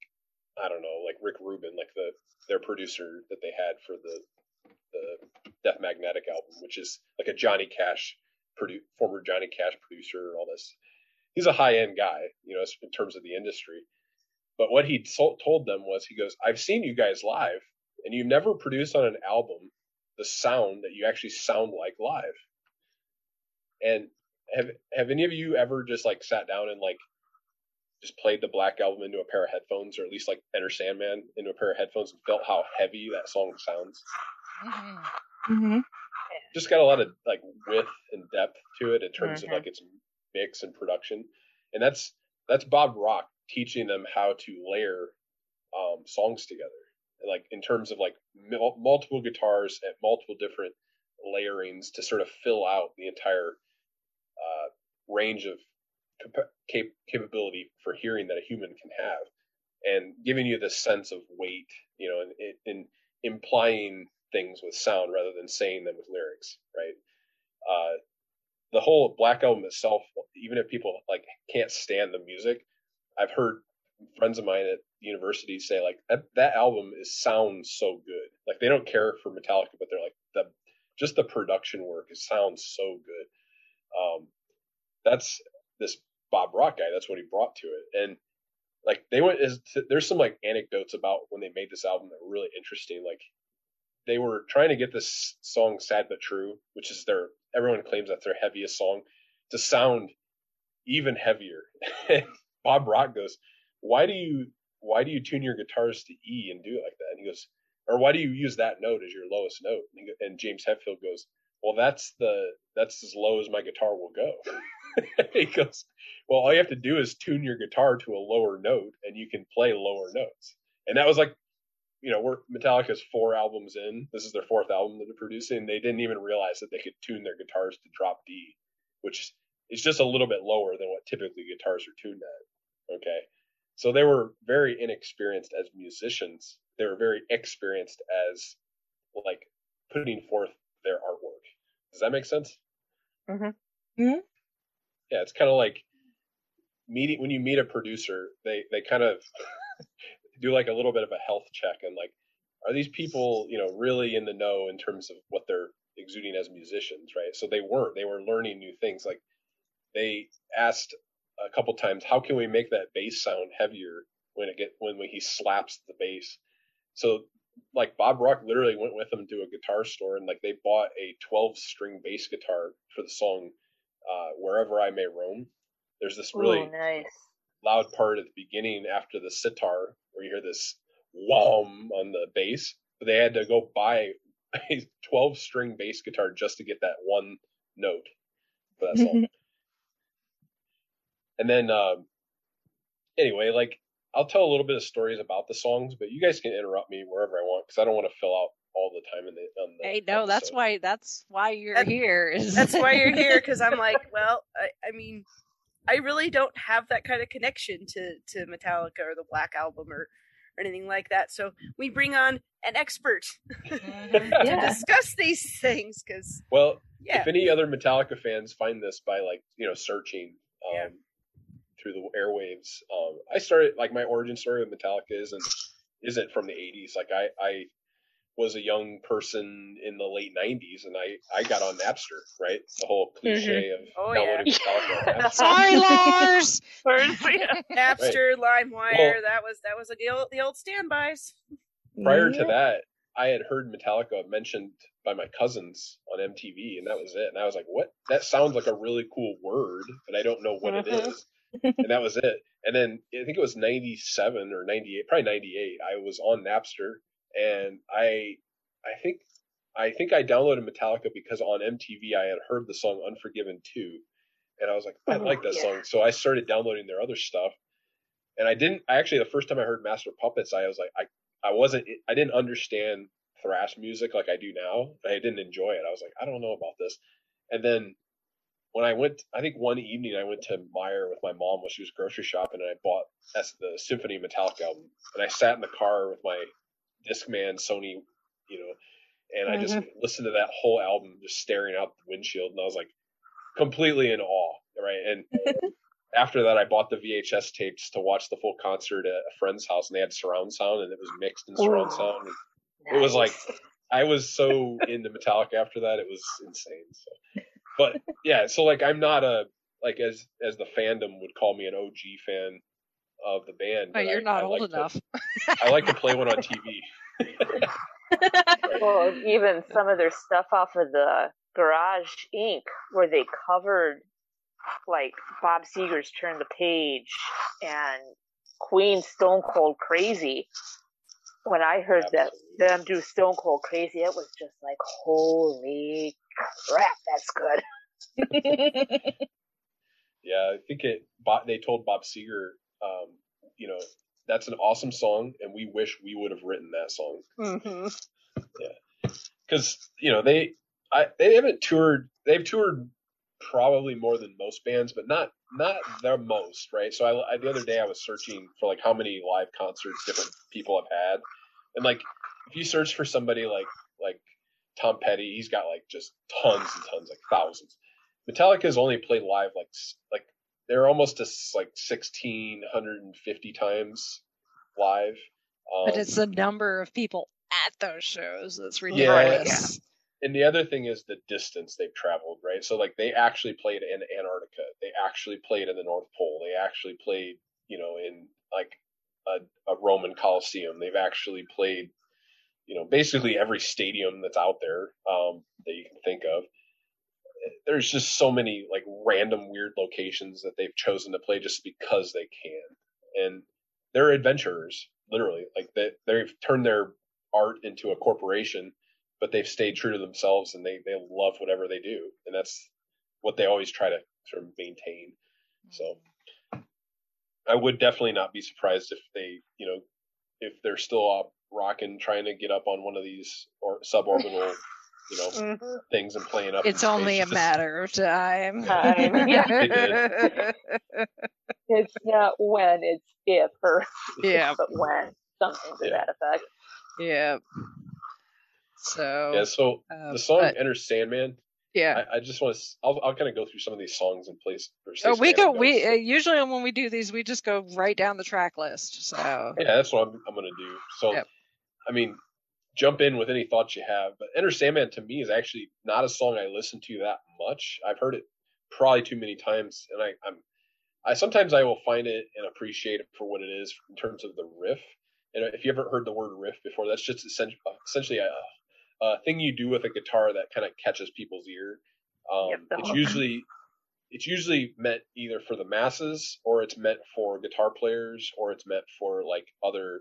I don't know, like Rick Rubin, like the their producer that they had for the the Death Magnetic album, which is like a Johnny Cash produ- former Johnny Cash producer and all this. He's a high end guy, you know, in terms of the industry. But what he so- told them was, he goes, "I've seen you guys live, and you've never produced on an album the sound that you actually sound like live." And have have any of you ever just like sat down and like just played the Black Album into a pair of headphones, or at least like Enter Sandman into a pair of headphones, and felt how heavy that song sounds? Mhm. Mm-hmm. just got a lot of like width and depth to it in terms Mhm. of like its mix and production, and that's that's Bob Rock teaching them how to layer um, songs together, like in terms of like mul- multiple guitars at multiple different layerings to sort of fill out the entire uh, range of capa- cap- capability for hearing that a human can have, and giving you this sense of weight, you know, and, and implying things with sound rather than saying them with lyrics, right? Uh, the whole Black Album itself, even if people like can't stand the music, I've heard friends of mine at university say like that, that album is sounds so good. Like they don't care for Metallica, but they're like the just the production work. It sounds so good. Um, that's this Bob Rock guy. That's what he brought to it, and like they went is there's some like anecdotes about when they made this album that were really interesting. Like they were trying to get this song "Sad but True," which is their everyone claims that's their heaviest song, to sound even heavier. <laughs> Bob Rock goes, "Why do you why do you tune your guitars to E and do it like that?" And he goes, "Or why do you use that note as your lowest note?" And, and James Hetfield goes, "Well, that's the that's as low as my guitar will go." <laughs> he goes, "Well, all you have to do is tune your guitar to a lower note, and you can play lower notes." And that was like you know, we're Metallica's four albums in. This is their fourth album that they're producing. They didn't even realize that they could tune their guitars to drop D, which is just a little bit lower than what typically guitars are tuned at. Okay. So they were very inexperienced as musicians. They were very experienced as like putting forth their artwork. Does that make sense? Mm-hmm. Mhm. Yeah, it's kind of like meeting when you meet a producer, they they kind of <laughs> do like a little bit of a health check and like are these people you know really in the know in terms of what they're exuding as musicians right so they weren't they were learning new things like they asked a couple times how can we make that bass sound heavier when it get when he slaps the bass so like bob rock literally went with them to a guitar store and like they bought a 12 string bass guitar for the song uh, wherever i may roam there's this really Ooh, nice. loud part at the beginning after the sitar where you hear this whom on the bass. But they had to go buy <laughs> a 12 string bass guitar just to get that one note for that song. <laughs> and then, um, anyway, like I'll tell a little bit of stories about the songs, but you guys can interrupt me wherever I want because I don't want to fill out all the time in the. On the Hey, no, that's why that's why you're That- here. Is That's why you're <laughs> here because I'm like, well, I, I mean, I really don't have that kind of connection to to Metallica or the Black Album or, or anything like that. So we bring on an expert Mhm. <laughs> to Yeah. discuss these things because Well, yeah, if any other Metallica fans find this by like you know searching um, Yeah. Through the airwaves, um, I started like my origin story with Metallica isn't isn't from the '80s. Like I I was a young person in the late '90s, and I I got on Napster, right? The whole cliche of Oh, yeah. Metallica. <laughs> on Napster. Sorry, Lars. <laughs> <laughs> Napster, LimeWire, Well- that was that was the old the old standbys. Prior to that, I had heard Metallica mentioned by my cousins on MTV, and that was it. And I was like, "What? That sounds like a really cool word, but I don't know what it Mhm. is." And that was it. And then I think it was '97 or '98, probably '98. I was on Napster, and I, I think, I think I downloaded Metallica because on MTV I had heard the song "Unforgiven" too, and I was like, I Oh, like that yeah. song, so I started downloading their other stuff. And I didn't. I actually the first time I heard Master Puppets, I was like, I, I wasn't. I didn't understand thrash music like I do now. I didn't enjoy it. I was like, I don't know about this. And then when I went, I think one evening I went to Meijer with my mom while she was grocery shopping, and I bought that's the Symphony Metallica album, and I sat in the car with my Discman Sony, you know, and I just mm-hmm. listened to that whole album, just staring out the windshield, and I was like completely in awe, right? And <laughs> after that, I bought the VHS tapes to watch the full concert at a friend's house, and they had surround sound, and it was mixed in surround Ooh. sound. And It was like I was so into Metallica after that, it was insane. So, but yeah, so like I'm not a like as as the fandom would call me an OG fan of the band. But but you're I- not I old like to- enough. I like to play one on TV. <laughs> Well, even some of their stuff off of the Garage Inc., where they covered like Bob Seger's Turn the Page and Queen's Stone Cold Crazy. When I heard that them do Stone Cold Crazy, it was just like, holy crap, that's good. <laughs> Yeah, I think it. Bob, they told Bob Seger, um, you know, that's an awesome song, and we wish we would have written that song hmm because you know they, I they haven't toured. They've toured probably more than most bands, but not not the most, right? So I, I the other day I was searching for like how many live concerts different people have had, and like if you search for somebody like like Tom Petty, he's got like just tons and tons, like thousands. Metallica's only played live like like they're almost to s- like sixteen hundred and fifty times live. Um, but it's the number of people at those shows that's yeah, ridiculous. and the other thing is the distance they've traveled, right? So like they actually played in Antarctica, they actually played in the North Pole, they actually played, you know, in like a, a Roman Coliseum. They've actually played, you know, basically every stadium that's out there um, that you can think of. There's just so many like random weird locations that they've chosen to play just because they can, and they're adventurers, literally. Like they they've turned their art into a corporation, but they've stayed true to themselves and they they love whatever they do, and that's what they always try to sort of maintain. So I would definitely not be surprised if they, you know, if they're still up rocking, trying to get up on one of these or suborbital, you know, Mhm. things and playing up. It's in only a matter of time. <laughs> Time, <laughs> yeah. It's not when, it's if, or <laughs> yeah, but when. Something to Yeah. that effect. yeah. So, Yeah. So uh, the song but, "Enter Sandman." yeah. I, I just want to. I'll, I'll kind of go through some of these songs and place. or say Oh, we some go. We uh, usually when we do these, we just go right down the track list. So Yeah, that's what I'm, I'm going to do. So, Yep. I mean, jump in with any thoughts you have. But Enter Sandman to me is actually not a song I listen to that much. I've heard it probably too many times, and I, I'm, I sometimes I will find it and appreciate it for what it is in terms of the riff. And if you ever heard the word riff before, that's just essentially, essentially a, a thing you do with a guitar that kind of catches people's ear. Um, Yep, it's hook. usually it's usually meant either for the masses or it's meant for guitar players or it's meant for like other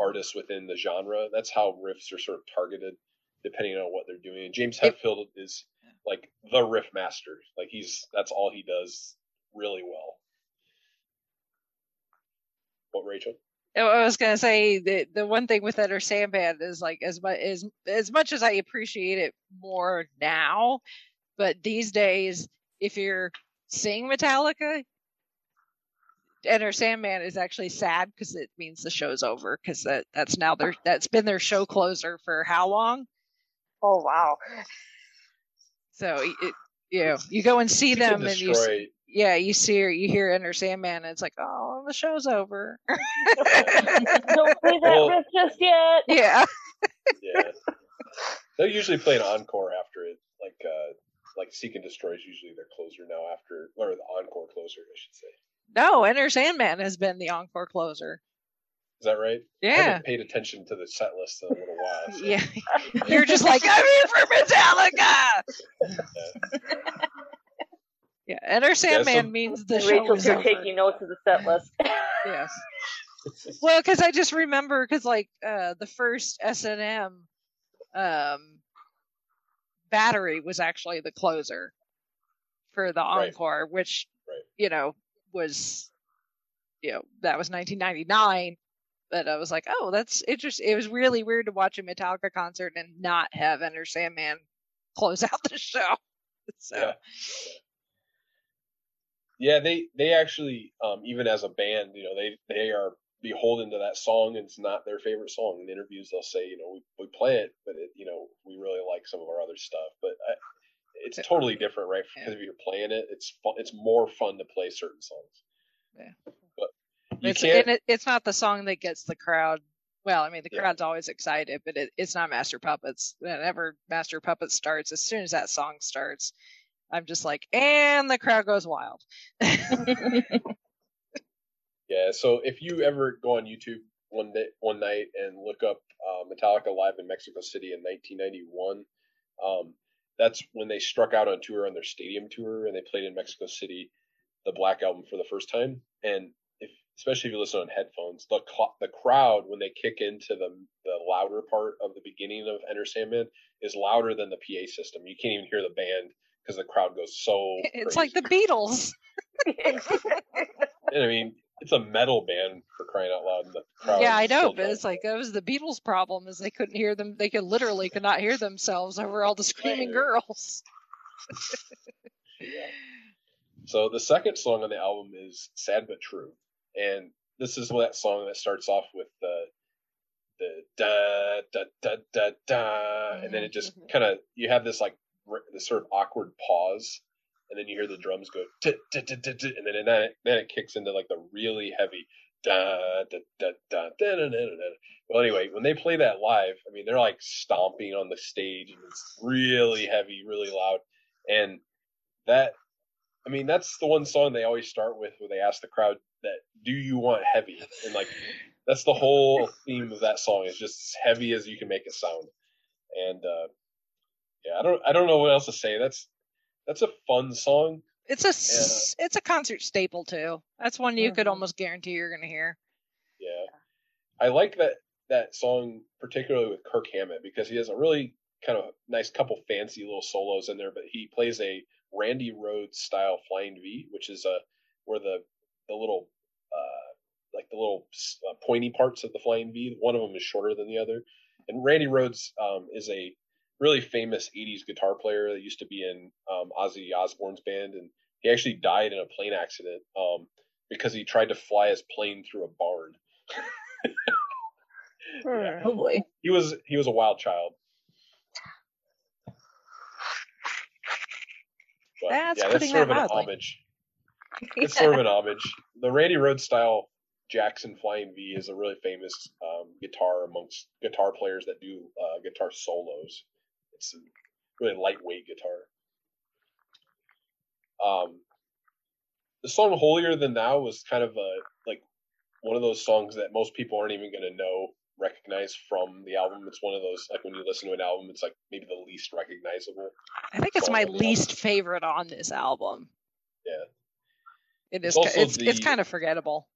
artists within the genre. That's how riffs are sort of targeted depending on what they're doing. And James It- Hetfield is like the riff master. Like he's that's all he does really well. What Rachel? Oh, I was gonna say the the one thing with Enter Sandman is like as much as as much as I appreciate it more now, but these days, if you're seeing Metallica, Enter Sandman is actually sad because it means the show's over because that that's now their that's been their show closer for how long? Oh, wow. So it, you know you go and see You them and you s- destroy yeah you see you hear Enter Sandman and it's like oh the show's over <laughs> Don't play that Well- riff just yet. yeah yeah. They usually play an encore after it. Like uh like Seek and Destroy is usually their closer now after or the encore closer, I should say. No Enter Sandman has been the encore closer Is that right? I yeah haven't paid attention to the set list in a little while. so- Yeah, <laughs> you're just like I'm here for Metallica. <laughs> Yeah, Enter Sandman so- means the And show Rachel's is here taking notes of the set list. <laughs> Yes. Well, because I just remember because like uh, the first S and M um, battery was actually the closer for the Right. encore, which Right. you know was you know that was 1999. But I was like, oh, that's interesting. It was really weird to watch a Metallica concert and not have Enter Sandman close out the show. <laughs> So Yeah. Yeah, they they actually um even as a band, you know, they they are beholden to that song and it's not their favorite song. In interviews they'll say, you know, we, we play it, but it, you know, we really like some of our other stuff. But I, it's totally different, right? Yeah. Because if you're playing it, it's fun, it's more fun to play certain songs. Yeah. But you it's can't and it, it's not the song that gets the crowd. Well, I mean, the Yeah. crowd's always excited, but it, it's not Master Puppets. Whenever Master Puppets starts, as soon as that song starts, I'm just like, and the crowd goes wild. <laughs> Yeah, so if you ever go on YouTube one day, one night, and look up uh, Metallica live in Mexico City in 1991, um, that's when they struck out on tour on their stadium tour, and they played in Mexico City, the Black Album for the first time. And if, especially if you listen on headphones, the cl- the crowd when they kick into the the louder part of the beginning of Enter Sandman is louder than the PA system. You can't even hear the band because the crowd goes so. <laughs> it's crazy. like the Beatles. <laughs> And I mean, it's a metal band for crying out loud. And the crowd yeah, I know, but it's like that was the Beatles' problem is they couldn't hear them. They could literally could not hear themselves over all the screaming girls. So the second song on the album is "Sad but True," and this is that song that starts off with the the da da da da da, and then it mm-hmm, just mm-hmm. kind of you have this like this sort of awkward pause, and then you hear the drums go, and then then it kicks into like the really heavy. Well, anyway, when they play that live, I mean, they're like stomping on the stage and it's really heavy, really loud. And that, I mean, that's the one song they always start with where they ask the crowd that, do you want heavy? And like, that's the whole theme of that song is just as heavy as you can make it sound. And, uh, yeah, I don't, I don't know what else to say. That's, that's a fun song It's a s- it's a concert staple too. That's one you could Mhm. almost guarantee you're gonna hear. yeah i like that that song particularly with kirk hammett because he has a really kind of nice couple fancy little solos in there but he plays a randy rhoads style flying v which is a where the the little uh like the little uh, pointy parts of the flying v one of them is shorter than the other and randy rhoads um, is a really famous 80s guitar player that used to be in um, ozzy osbourne's band and he actually died in a plane accident um, because he tried to fly his plane through a barn <laughs> Yeah. Oh boy. he was he was a wild child But, That's yeah, that's putting sort of that an mildly. homage <laughs> it's sort of an homage. The Randy Rhoads style Jackson Flying V is a really famous um, guitar amongst guitar players that do uh, guitar solos. It's a really lightweight guitar. Um, the song "Holier Than Thou" was kind of a like one of those songs that most people aren't even going to know recognize from the album. It's one of those like when you listen to an album, it's like maybe the least recognizable. I think it's my the album. least favorite on this album. Yeah. It's is. It's it's the- kind of forgettable.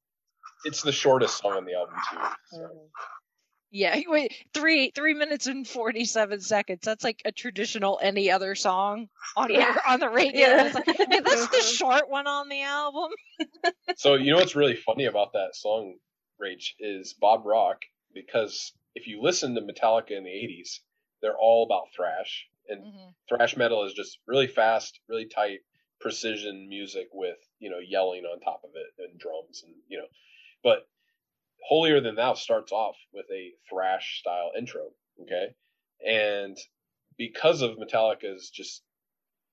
It's the shortest song on the album too. So. Mhm. Yeah, <laughs> wait, three three minutes and forty seven seconds. That's like a traditional any other song on Yeah. the, <laughs> on the radio. Yeah. Like, hey, that's the short one on the album. <laughs> So you know what's really funny about that song, Rach, is Bob Rock because if you listen to Metallica in the '80s, they're all about thrash, and Mhm. thrash metal is just really fast, really tight, precision music with you know yelling on top of it and drums and you know, but holier than thou starts off with a thrash style intro, okay, and because of Metallica's just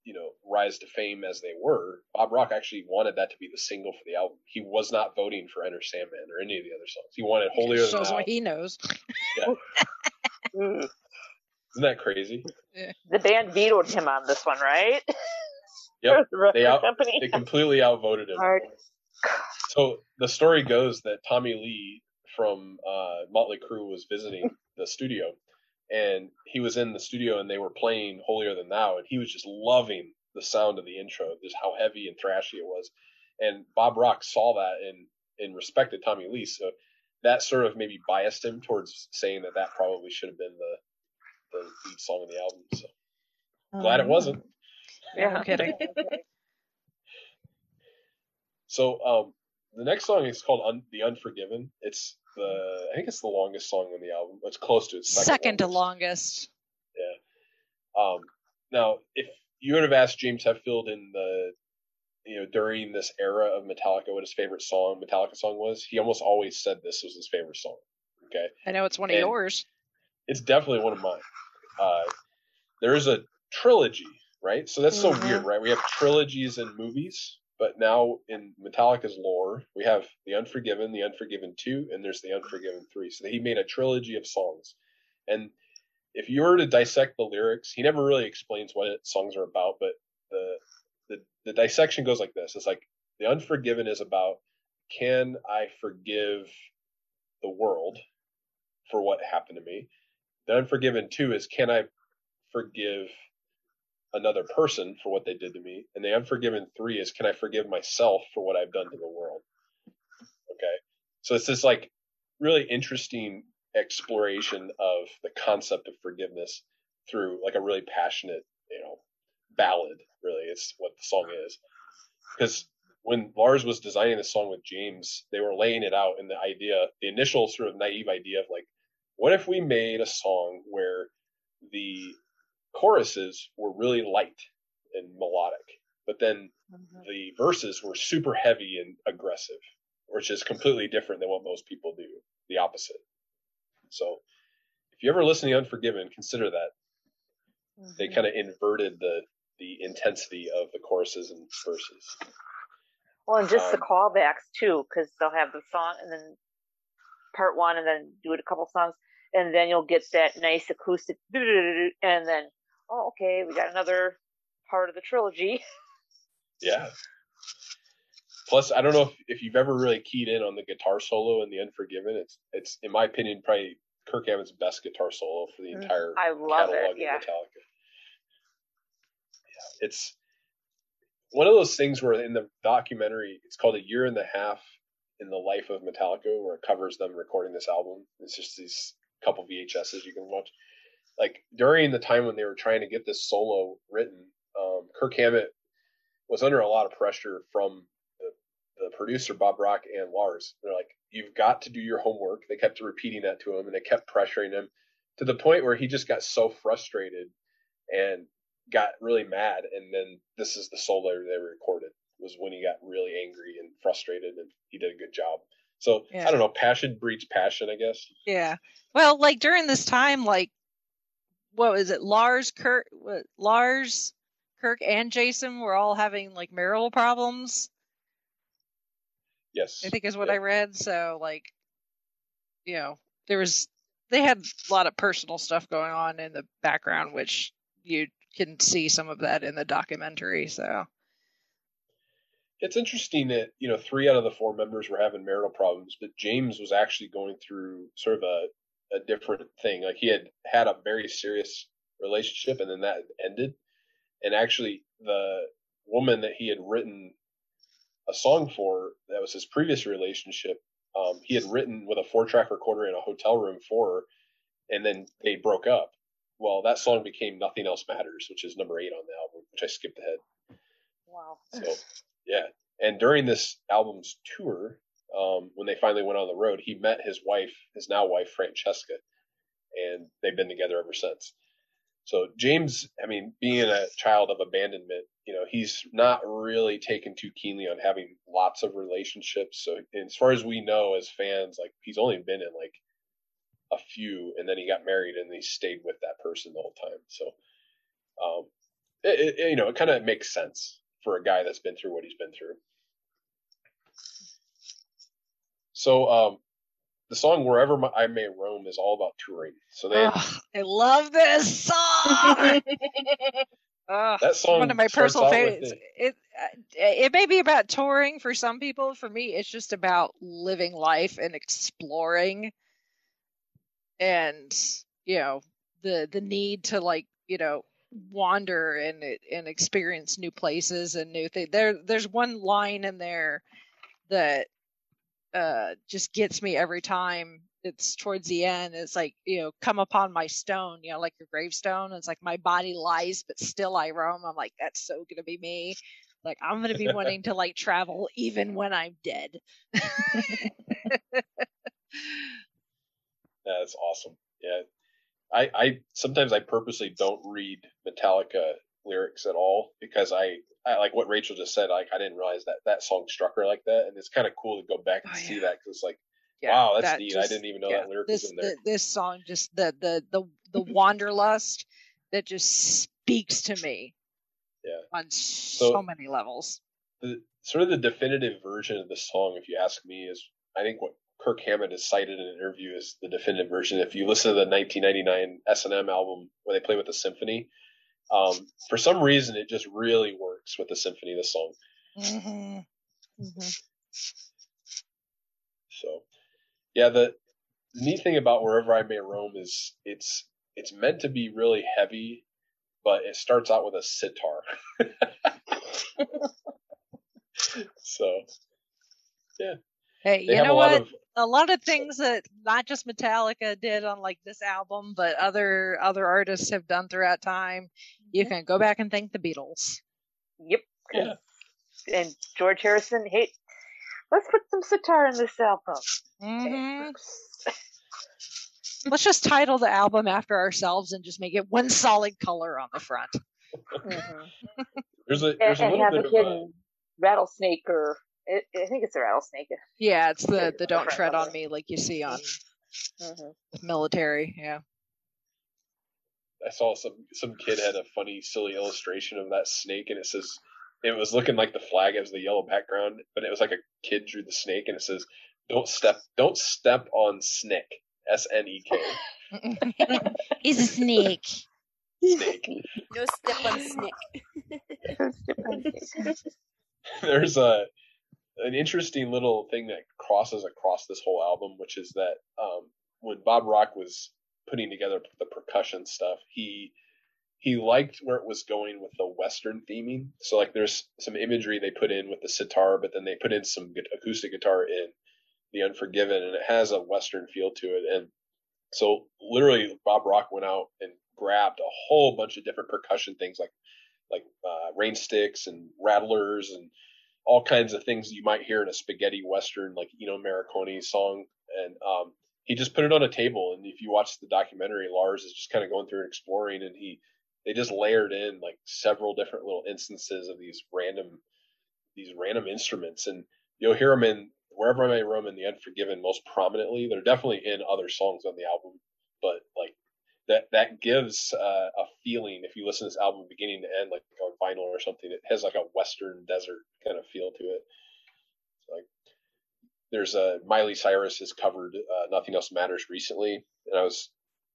you know rise to fame as they were, Bob Rock actually wanted that to be the single for the album. He was not voting for Enter Sandman or any of the other songs. He wanted holier than Shows thou. what he knows. Mm. <laughs> Isn't that crazy? The band vetoed him on this one, right? Yep. <laughs> the They out- company. They completely outvoted him. Hard. So the story goes that Tommy Lee from uh, Motley Crue was visiting <laughs> the studio, and he was in the studio, and they were playing "Holier Than Thou," and he was just loving the sound of the intro, just how heavy and thrashy it was. And Bob Rock saw that and and respected Tommy Lee, so that sort of maybe biased him towards saying that that probably should have been the the lead song of the album. So glad it wasn't. <laughs> Yeah. No kidding. So um, the next song is called Un- "The Unforgiven." It's the I think it's the longest song on the album. It's close to its second, Second to longest. longest. Um, now, if you would have asked James Hetfield in the you know during this era of Metallica what his favorite song Metallica song was, he almost always said this was his favorite song. Okay, I know it's one of yours. it's definitely one of mine. Uh, there is a trilogy, right? So that's so Mhm. weird, right? We have trilogies in movies, but now in Metallica's lore, we have The Unforgiven, The Unforgiven 2, and there's The Unforgiven 3. So he made a trilogy of songs. And if you were to dissect the lyrics, he never really explains what it, songs are about, but the, the the dissection goes like this. It's like The Unforgiven is about can I forgive the world for what happened to me? The Unforgiven 2 is can I forgive another person for what they did to me? And the Unforgiven 3 is can I forgive myself for what I've done to the world? Okay. So it's this like really interesting exploration of the concept of forgiveness through like a really passionate, you know, ballad, really. It's what the song is. Because when Lars was designing the song with James, they were laying it out in the idea, the initial sort of naive idea of like, what if we made a song where the choruses were really light and melodic, but then the verses were super heavy and aggressive, which is completely different than what most people do, the opposite. So if you ever listen to Unforgiven, consider that. They kind of inverted the the intensity of the choruses and verses. Well, and just the Um, callbacks too, because they'll have the song and then part one, and then do it a couple songs, and then you'll get that nice acoustic, and then oh, okay, we got another part of the trilogy. Yeah. Plus, I don't know if, if you've ever really keyed in on the guitar solo in the Unforgiven. It's it's in my opinion probably Kirk Hammett's best guitar solo for the Mm, entire I love it, catalog yeah. of Metallica. Yeah, it's one of those things where in the documentary, it's called a year and a half in the life of Metallica, where it covers them recording this album. It's just these couple VHSs you can watch. Like during the time when they were trying to get this solo written, um, Kirk Hammett was under a lot of pressure from the, the producer Bob Rock and Lars. They're like, "You've got to do your homework." They kept repeating that to him, and they kept pressuring him to the point where he just got so frustrated and got really mad. And then this is the solo they recorded was when he got really angry and frustrated, and he did a good job. So Yeah. I don't know, passion breeds passion, I guess. Yeah. Well, like during this time, like what was it? Lars, Kirk, what, Lars, Kirk, and Jason were all having like marital problems. Yes, I think is what Yeah. I read. So like, you know, there was they had a lot of personal stuff going on in the background, which you can see some of that in the documentary. So It's interesting that you know three out of the four members were having marital problems, but James was actually going through sort of a a different thing. Like he had had a very serious relationship, and then that ended. And actually, the woman that he had written a song for, that was his previous relationship, um, he had written with a four track recorder in a hotel room for her, and then they broke up. Well, that song became "Nothing Else Matters," which is number eight on the album, which I skipped ahead. Wow. So yeah, and during this album's tour, um, when they finally went on the road, he met his wife, his now wife Francesca, and they've been together ever since. So James, I mean, being a child of abandonment, you know, he's not really taken too keenly on having lots of relationships. So as far as we know as fans, like he's only been in like a few, and then he got married and he stayed with that person the whole time. So, um, it, it, you know, it kind of makes sense for a guy that's been through what he's been through. So, um, the song "Wherever My- I May Roam" is all about touring. So they Ugh, I love this song. <laughs> That song one of my personal favorites. it- It uh, it may be about touring for some people. For me, it's just about living life and exploring, and you know the the need to like you know wander and and experience new places and new things. There there's one line in there that uh just gets me every time it's towards the end. It's like you know come upon my stone you know like your gravestone. It's like my body lies but still i roam. I'm like that's so gonna be me. Like i'm gonna be wanting to like travel even when i'm dead. <laughs> That's awesome. Yeah, I, I sometimes I purposely don't read Metallica lyrics at all because I, I like what Rachel just said. Like I didn't realize that that song struck her like that, and it's kind of cool to go back and Oh, see yeah. that because it's like Yeah, wow, that's that neat. I didn't even know yeah, that lyric this was in there. the, this song just the the the the wanderlust that just speaks to me Yeah. on so, So- many levels the sort of the definitive version of this song, if you ask me, is I think what Kirk Hammett has cited in an interview is the definitive version. If you listen to the 1999 S&M album where they play with the symphony, um, for some reason it just really works with the symphony. This song, hmm so yeah. The, the neat thing about wherever I may roam is it's it's meant to be really heavy, but it starts out with a sitar. <laughs> so yeah. hey they you know a what of a lot of things that not just Metallica did on like this album, but other other artists have done throughout time. You can go back and thank the Beatles. Yep. Yeah. And George Harrison, hey, let's put some sitar in this album. hmm <laughs> Let's just title the album after ourselves and just make it one solid color on the front. Mhm. there's a And, there's a and little have bit a of a, hidden rattlesnake or I I think it's a rattlesnake. Yeah, it's the the don't tread on me like you see on hmm military. Yeah. I saw some some kid had a funny silly illustration of that snake and it says it was looking like the flag has the yellow background, but it was like a kid drew the snake and it says don't step don't step on snick S N E K <laughs> He's a snake. snake. No step on snake. <laughs> There's a an interesting little thing that crosses across this whole album, which is that um, when Bob Rock was putting together the percussion stuff, he he liked where it was going with the Western theming. So like there's some imagery they put in with the sitar, but then they put in some acoustic guitar in the Unforgiven, and it has a Western feel to it. And so literally, Bob Rock went out and grabbed a whole bunch of different percussion things like like uh, rain sticks and rattlers and all kinds of things you might hear in a spaghetti western like Ennio Morricone song, and um, he just put it on a table. And if you watch the documentary, Lars is just kind of going through and exploring, and he they just layered in like several different little instances of these random these random instruments, and you'll hear them in wherever I may roam in the Unforgiven most prominently. They're definitely in other songs on the album, but like that that gives uh, a feeling if you listen to this album beginning to end, like on vinyl or something. It has like a western desert kind of feel to it. Like there's a Miley Cyrus has covered uh, "Nothing Else Matters" recently, and I was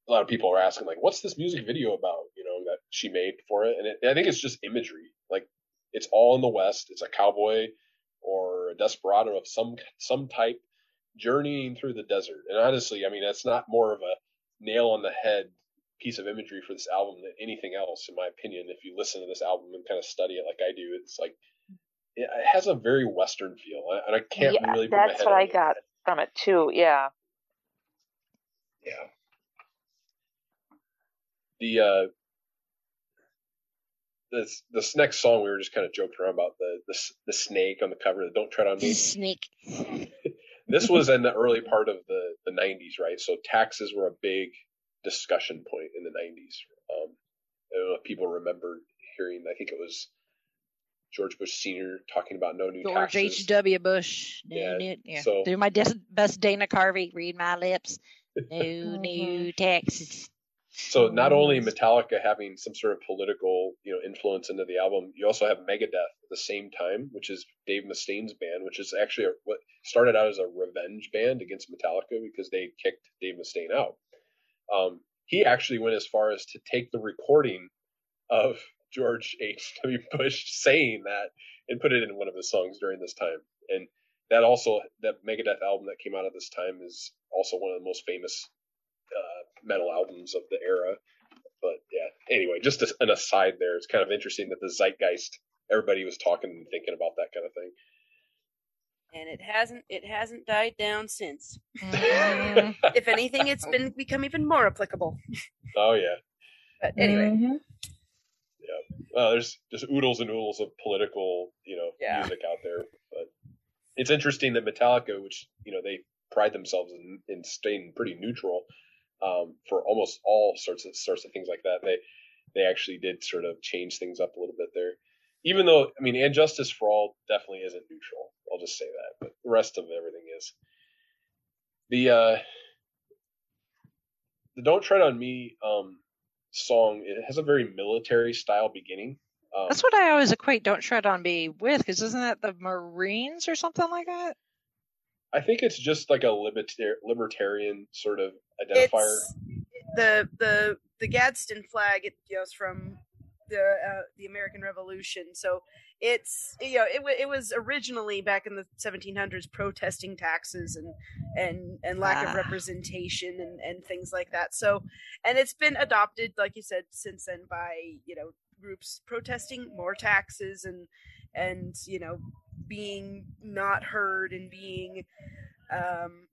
a lot of people are asking like, "What's this music video about?" You know that she made for it, and it, I think it's just imagery. Like it's all in the West. It's a cowboy or a desperado of some some type journeying through the desert. And honestly, I mean, that's not more of a nail on the head piece of imagery for this album than anything else, in my opinion. If you listen to this album and kind of study it like I do, it's like it has a very Western feel, and I can't yeah, really. That's what I got it. from it too. Yeah. Yeah. The uh, this this next song we were just kind of joking around about the the, the snake on the cover. The Don't Tread on Me. Snake. <laughs> this was in the early part of the the 90s, right? So taxes were a big discussion point in the 90s. Um, I don't know if people remember hearing, I think it was George Bush Sr. talking about no new taxes. George. H.W. Bush. Yeah, new- yeah. so- Do my des- best Dana Carvey. Read my lips. No <laughs> Mhm. new taxes. So not only Mm-hmm. Metallica having some sort of political, you know, influence into the album, you also have Megadeth at the same time, which is Dave Mustaine's band, which is actually a, what started out as a revenge band against Metallica because they kicked Dave Mustaine out. Um, he actually went as far as to take the recording of George H.W. Bush saying that and put it in one of his songs during this time. And that also, that Megadeth album that came out at this time is also one of the most famous uh, metal albums of the era. But yeah, anyway, just as an aside there, it's kind of interesting that the zeitgeist, everybody was talking and thinking about that kind of thing. and it hasn't it hasn't died down since. Mm, <laughs> If anything, it's been become even more applicable. Oh yeah. But anyway, Mhm. Well, there's just oodles and oodles of political, you know, Yeah. music out there. But it's interesting that Metallica, which you know they pride themselves in, in staying pretty neutral um, for almost all sorts of sorts of things like that, they they actually did sort of change things up a little bit there. Even though, I mean, and Justice for All definitely isn't neutral. I'll just say that, but the rest of everything is. The uh, the Don't Tread on Me um, song it has a very military style beginning. Um, That's what I always equate "Don't Tread on Me" with, because isn't that the Marines or something like that? I think it's just like a libertar- libertarian sort of identifier. it's the the the Gadsden flag. It goes from the uh, the American Revolution. So it's you know it it was originally back in the 1700s protesting taxes and and and lack Ah. of representation and and things like that. So and it's been adopted, like you said, since then by you know groups protesting more taxes and and you know being not heard and being um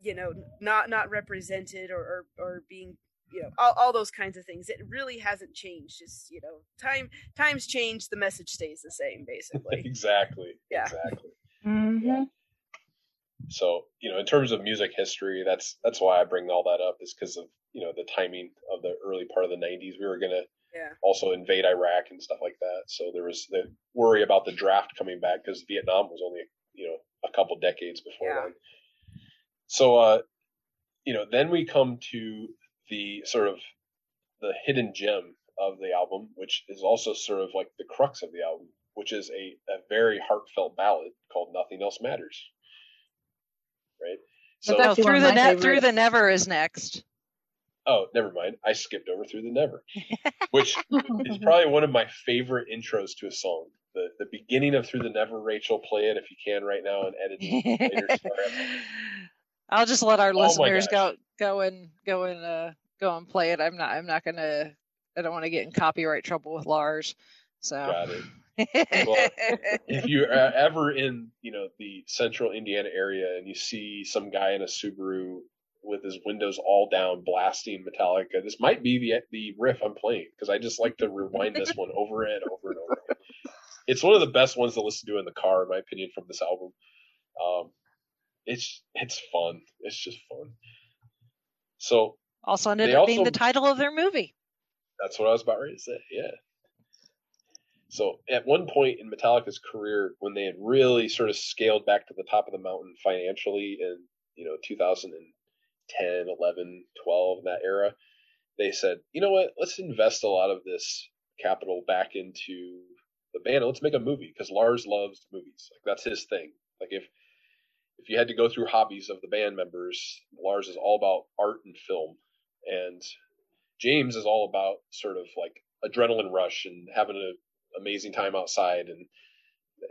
you know not not represented or or, or being you know all, all those kinds of things it really hasn't changed just you know time times change the message stays the same <laughs> basically exactly. Yeah. Exactly. Mhm. So you know, in terms of music history, that's that's why I bring all that up is because of you know the timing of the early part of the '90s. We were gonna yeah also invade Iraq and stuff like that. So there was the worry about the draft coming back because Vietnam was only you know a couple decades before Yeah. then. So uh, you know, then we come to the sort of the hidden gem of the album, which is also sort of like the crux of the album, which is a, a very heartfelt ballad called "Nothing Else Matters." Right. So No, through the my net, through the never is next. Oh, never mind. I skipped over through the never, <laughs> which is <laughs> probably one of my favorite intros to a song. the the beginning of Through the Never. Rachel, play it if you can right now and edit it later. <laughs> I'll just let our Oh listeners go gosh. Go and go and uh go and play it. I'm not I'm not gonna I don't want to get in copyright trouble with Lars. So Got it. <laughs> Well, if you're ever in you know the central Indiana area and you see some guy in a Subaru with his windows all down blasting Metallica, this might be the the riff I'm playing because I just like to rewind this one over and over and over. It's one of the best ones to listen to in the car, in my opinion, from this album. Um, it's it's fun. It's just fun. So also ended up being the title of their movie. That's what I was about ready to say. Yeah. So at one point in Metallica's career, when they had really sort of scaled back to the top of the mountain financially in you know 2010, 11, 12, that era, they said, you know what? Let's invest a lot of this capital back into the band. Let's make a movie because Lars loves movies. Like that's his thing. Like if if you had to go through hobbies of the band members, Lars is all about art and film, and James is all about sort of like adrenaline rush and having an amazing time outside. And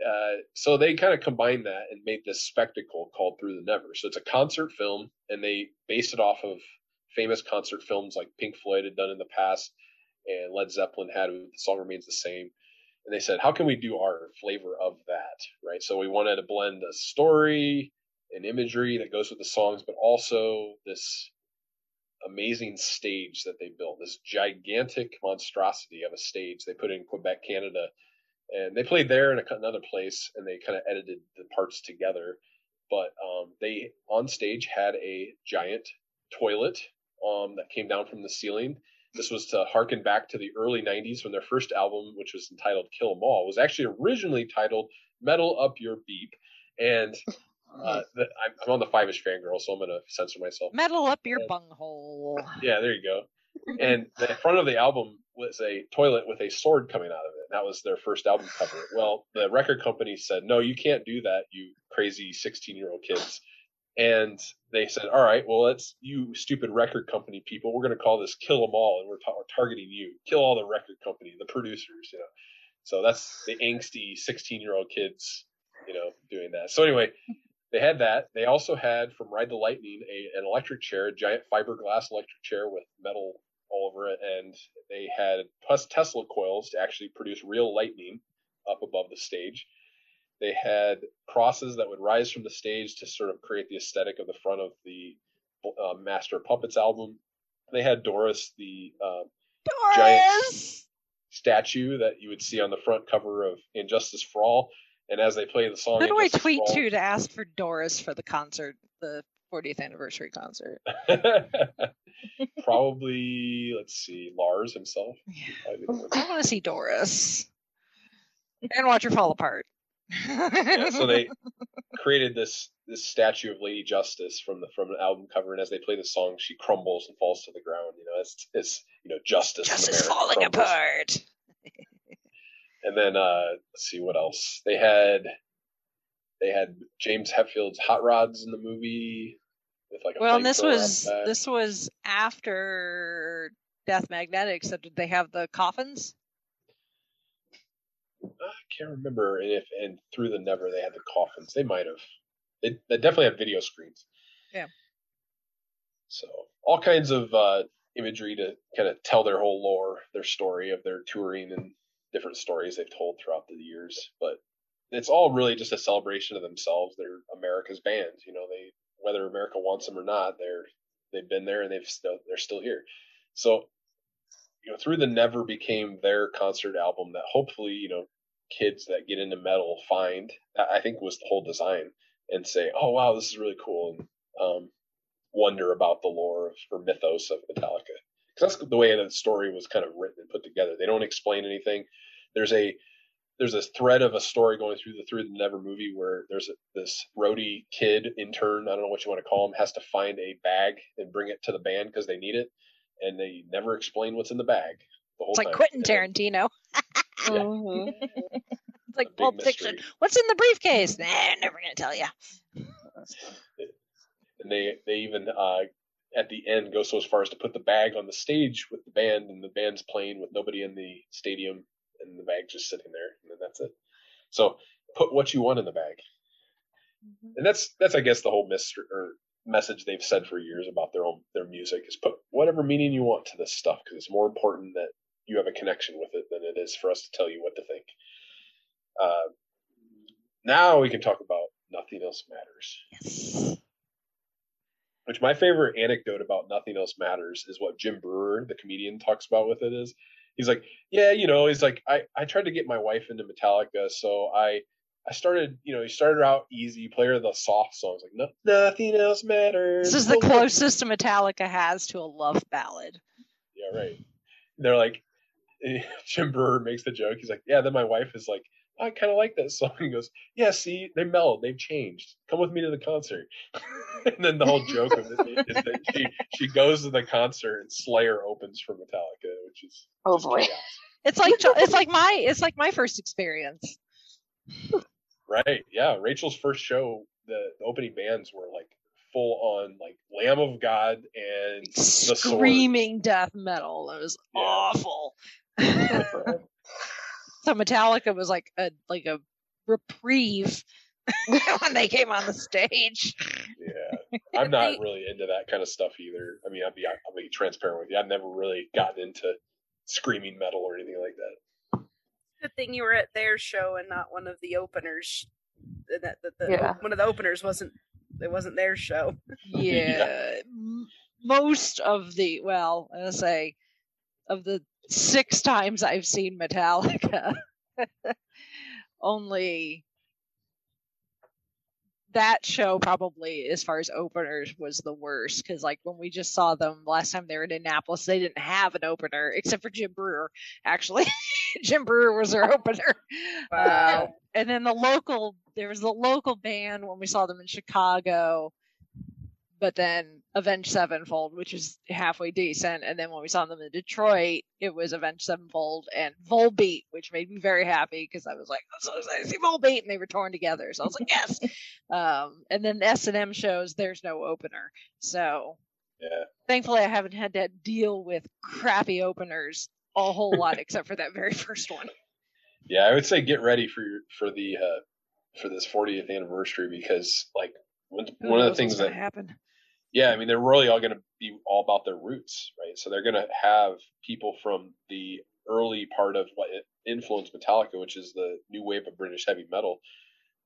uh, so they kind of combined that and made this spectacle called Through the Never. So it's a concert film, and they based it off of famous concert films like Pink Floyd had done in the past and Led Zeppelin had. The song remains the same. And they said, how can we do our flavor of that? Right. So we wanted to blend a story and imagery that goes with the songs, but also this amazing stage that they built, this gigantic monstrosity of a stage they put in Quebec, Canada. And they played there in another place and they kind of edited the parts together. But um, they on stage had a giant toilet um, that came down from the ceiling. This was to harken back to the early 90s when their first album, which was entitled Kill 'Em All, was actually originally titled Metal Up Your Beep. And uh, I'm, I'm on the Five Ish fangirl, so I'm going to censor myself. Metal up your bunghole. Yeah, there you go. And <laughs> the front of the album was a toilet with a sword coming out of it. That was their first album cover. Well, the record company said, "No, you can't do that, you crazy 16-year-old kids." And they said, "All right, well, let's you stupid record company people. We're going to call this Kill 'Em All, and we're, ta- we're targeting you. Kill all the record company, the producers, you know." So that's the angsty 16-year-old kids, you know, doing that. So anyway, they had that. They also had from Ride the Lightning a, an electric chair, a giant fiberglass electric chair with metal all over it, and they had plus Tesla coils to actually produce real lightning up above the stage. They had crosses that would rise from the stage to sort of create the aesthetic of the front of the uh, Master Puppets album. They had Doris, the uh, Giant- statue that you would see on the front cover of And Justice for All. And as they play the song, Who do I tweet to to ask for Doris for the concert, the 40th anniversary concert? <laughs> Probably, let's see, Lars himself. Yeah. Probably the one. I want to see Doris. And watch her fall apart. Yeah, so they <laughs> created this this statue of Lady Justice from the from an album cover, and as they play the song, she crumbles and falls to the ground. You know, it's it's you know justice. Justice America falling crumbles. apart. <laughs> And then uh, let's see what else they had. They had James Hetfield's hot rods in the movie with like a Well, and this was this was after Death Magnetic. So did they have the coffins? I can't remember if and through the never they had the coffins. They might have. They, they definitely had video screens. Yeah. So all kinds of uh, imagery to kind of tell their whole lore, their story of their touring and different stories they've told throughout the years. But it's all really just a celebration of themselves. They're America's band. You know, they whether America wants them or not, they're they've been there and they've still they're still here. So you know, through the never became their concert album that hopefully you know kids that get into metal find. I think was the whole design and say, oh wow, this is really cool, and um, wonder about the lore of, or mythos of Metallica. Because that's the way the story was kind of written and put together. They don't explain anything. There's a there's a thread of a story going through the through the never movie where there's a, this roadie kid intern I don't know what you want to call him has to find a bag and bring it to the band because they need it and they never explain what's in the bag the whole It's like time. Quentin Tarantino. <laughs> Yeah. Mhm. <laughs> It's like Pulp. Fiction. What's in the briefcase? Nah, never gonna tell you. and they they even uh, at the end go so as far as to put the bag on the stage with the band, and the band's playing with nobody in the stadium, and the bag just sitting there, and then that's it. So put what you want in the bag, and that's that's I guess the whole mystery or message they've said for years about their own their music is put whatever meaning you want to this stuff because it's more important that you have a connection with it than it is for us to tell you what to think. Uh, now we can talk about nothing else matters. Yes. Which my favorite anecdote about Nothing Else Matters is what Jim Breuer, the comedian, talks about with it is he's like, Yeah, you know, he's like, I, I tried to get my wife into Metallica, so I I started, you know, he started out easy, play her the soft songs, like no, nothing else matters. This is the closest Metallica has to a love ballad. Yeah, right. They're like <laughs> Jim Breuer makes the joke, he's like, Yeah, then my wife is like, I kind of like that song. <laughs> He goes, Yeah, see, they mellowed, they've changed. Come with me to the concert. <laughs> and then the whole joke of it is that she she goes to the concert and Slayer opens for Metallica, which is Oh boy. chaos. It's like it's like my it's like my first experience. Right? Yeah, Rachel's first show, the, the opening bands were like full on like Lamb of God and the Screaming death metal. It was Yeah. awful. <laughs> so Metallica was like a like a reprieve <laughs> when they came on the stage. Yeah, I'm not really into that kind of stuff either. I mean, I'll be I'll be transparent with you. I've never really gotten into screaming metal or anything like that. Good thing you were at their show and not one of the openers. That, that, that the, Yeah. one of the openers wasn't it wasn't their show. Yeah. <laughs> M- Most of the well, I say of the six times I've seen Metallica, <laughs> only that show probably as far as openers was the worst because like when we just saw them last time they were in Annapolis they didn't have an opener except for Jim Breuer actually. <laughs> Jim Breuer was their opener. Wow. Uh, <laughs> and then the local there was the local band when we saw them in Chicago but then Avenged Sevenfold, which is halfway decent, and then when we saw them in Detroit, it was Avenged Sevenfold and Volbeat, which made me very happy because I was like, "I'm so excited to see Volbeat," and they were torn together, so I was like, "Yes." <laughs> um, and then the S and M shows, there's no opener, so Yeah, thankfully I haven't had to deal with crappy openers a whole <laughs> lot, except for that very first one. yeah. I would say get ready for for the uh, for this 40th anniversary because like one, Who one of the things that gonna happen. Yeah, I mean they're really all going to be all about their roots, right? So they're going to have people from the early part of what influenced Metallica, which is the new wave of British heavy metal.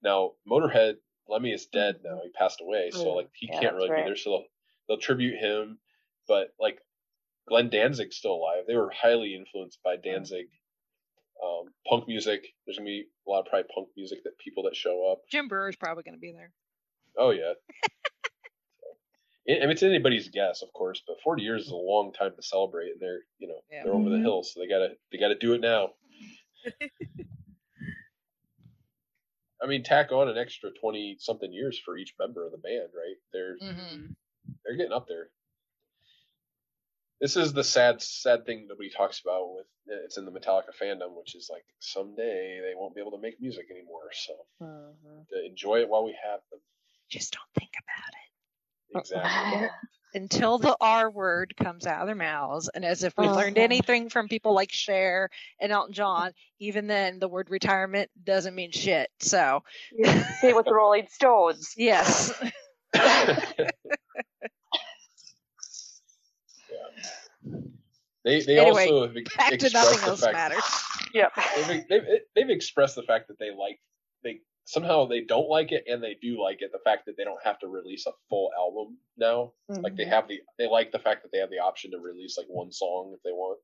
Now, Motorhead Lemmy is dead now; he passed away, so Mm, like he yeah, can't really right. be there. So they'll, they'll tribute him, but like Glenn Danzig's still alive. They were highly influenced by Danzig. Um, punk music. There's gonna be a lot of probably punk music that people that show up. Jim Breuer's probably going to be there. Oh yeah. <laughs> I mean, it's anybody's guess, of course, but 40 years is a long time to celebrate, and they're, you know, Yeah. they're over the Mhm. hill, so they gotta, they gotta do it now. <laughs> I mean, tack on an extra 20 something years for each member of the band, right? They're, Mm-hmm. they're getting up there. This is the sad, sad thing nobody talks about with it's in the Metallica fandom, which is like someday they won't be able to make music anymore. So to enjoy it while we have them. Just don't think about it. Exactly. <laughs> until the R word comes out of their mouths. And as if we've learned Uh-huh. anything from people like Cher and Elton John, even then the word retirement doesn't mean shit. So <laughs> Say with the Rolling Stones. yes. <laughs> yeah. They they Anyway, also have Back to expressed nothing the else fact matters. Yep. they've, they've they've expressed the fact that they like they somehow they don't like it and they do like it. The fact that they don't have to release a full album now, like they have the they like the fact that they have the option to release like one song if they want.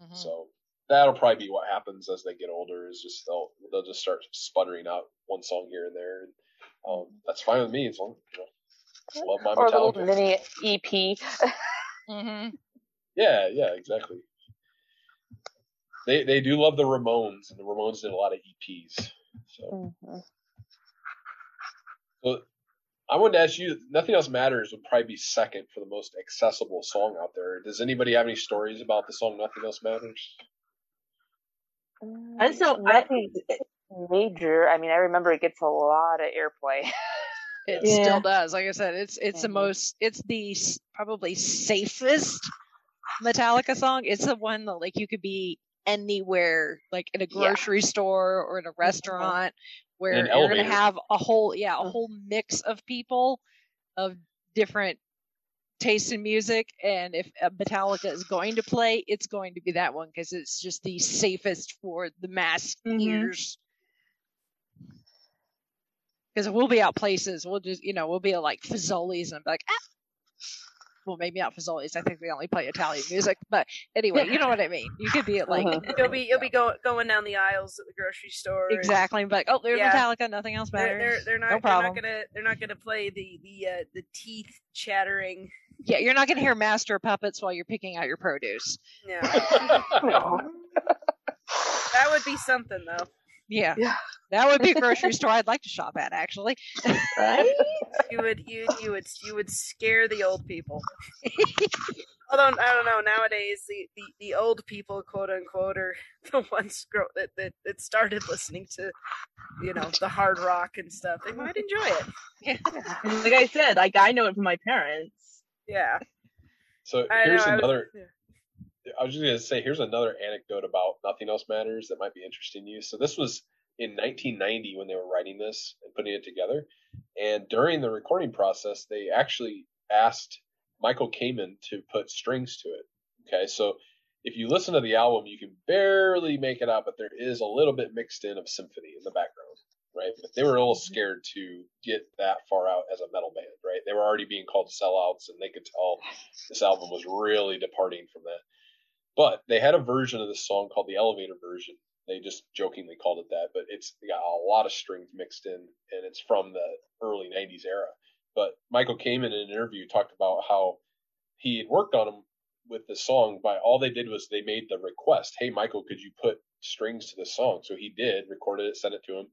Mhm. So that'll probably be what happens as they get older. Is just they'll they'll just start sputtering out one song here and there, and um, that's fine with me as long you know. Love my Or a little Metallica. mini EP. <laughs> Mhm. Yeah, yeah, exactly. They they do love the Ramones, and the Ramones did a lot of EPs. So, Mhm. So I wanted to ask you. Nothing else matters would probably be second for the most accessible song out there. Does anybody have any stories about the song "Nothing Else Matters"? I just don't. I, Nothing major. I mean, I remember it gets a lot of airplay. <laughs> It Yeah. still does. Like I said, it's it's the Mhm. most it's the probably safest Metallica song. It's the one that like you could be anywhere, like in a Yeah. grocery store or in a restaurant, where an you're going to have a whole, yeah, a Mm. whole mix of people of different tastes in music. And if uh, Metallica is going to play, it's going to be that one because it's just the safest for the mass Mhm. ears. Because we'll be out places, we'll just, you know, we'll be at like Fazoli's and be like, ah. Well, maybe not Fazoli's. I think they only play Italian music. But anyway, you know what I mean. You could be at like Uh-huh. You'll be you'll be going going down the aisles at the grocery store. exactly, and be like, oh, there's Yeah. Metallica. Nothing else They're, matters. they're they're not no they're not gonna they're not gonna play the the uh, the teeth chattering. Yeah, you're not going to hear Master Puppets while you're picking out your produce. Yeah, No. <laughs> that would be something though. Yeah, Yeah. that would be a grocery <laughs> store I'd like to shop at, actually. Right? <laughs> You would you you would you would scare the old people. Although I don't know nowadays the, the, the old people quote unquote are <laughs> the ones grow, that, that that started listening to you know the hard rock and stuff. They might enjoy it. And like I said, like I know it from my parents. Yeah. So I here's know, I was- another. yeah. I was just gonna say, here's another anecdote about Nothing Else Matters that might be interesting to you. So this was in 1990 when they were writing this and putting it together, and during the recording process, they actually asked Michael Kamen to put strings to it. Okay, so if you listen to the album, you can barely make it out, but there is a little bit mixed in of symphony in the background, right? But they were a little mm-hmm. scared to get that far out as a metal band, right? They were already being called sellouts, and they could tell this album was really departing from that. But they had a version of this song called the Elevator version. They just jokingly called it that, but it's got a lot of strings mixed in, and it's from the early '90s era. But Michael Kamen in an interview talked about how he had worked on them with the song. By all they did was they made the request, "Hey, Michael, could you put strings to the song?" So he did, recorded it, sent it to him,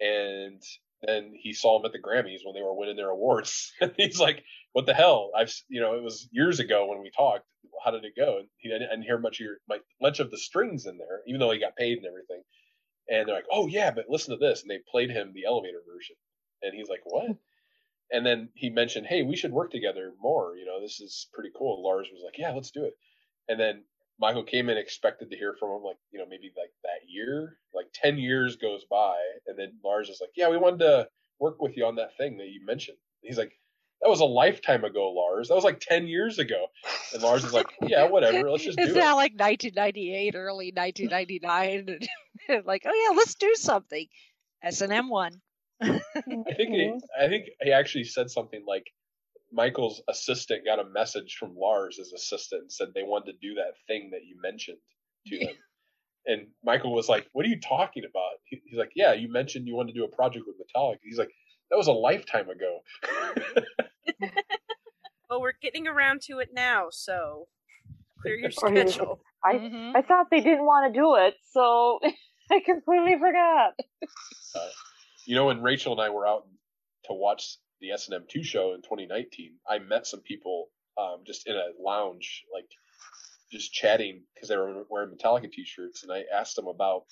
and then he saw him at the Grammys when they were winning their awards. <laughs> and he's like, "What the hell? I've you know it was years ago when we talked. How did it go?" And he didn't, hear much of your much of the strings in there, even though he got paid and everything. And they're like, "Oh yeah, but listen to this," and they played him the elevator version, and he's like, "What?" And then he mentioned, "Hey, we should work together more. You know, this is pretty cool." Lars was like, "Yeah, let's do it." And then Michael came in expected to hear from him like you know maybe like that year, like ten years goes by, and then Lars is like, "Yeah, we wanted to work with you on that thing that you mentioned." He's like, "That was a lifetime ago, Lars. That was like ten years ago." And Lars is like, "Yeah, whatever. Let's just do it's it." now like 1998, early 1999. <laughs> and like, oh yeah, let's do something. S and M one. <laughs> I think he, I think he actually said something like Michael's assistant got a message from Lars' his assistant and said they wanted to do that thing that you mentioned to him. And Michael was like, "What are you talking about?" He, he's like, "Yeah, you mentioned you wanted to do a project with Metallica." He's like, "That was a lifetime ago." <laughs> Well, we're getting around to it now, so clear your Or he was schedule. I Mhm. I thought they didn't want to do it, so <laughs> I completely forgot. you know, when Rachel and I were out to watch the S and M two show in 2019, I met some people um, just in a lounge, like just chatting because they were wearing Metallica t-shirts, and I asked them about,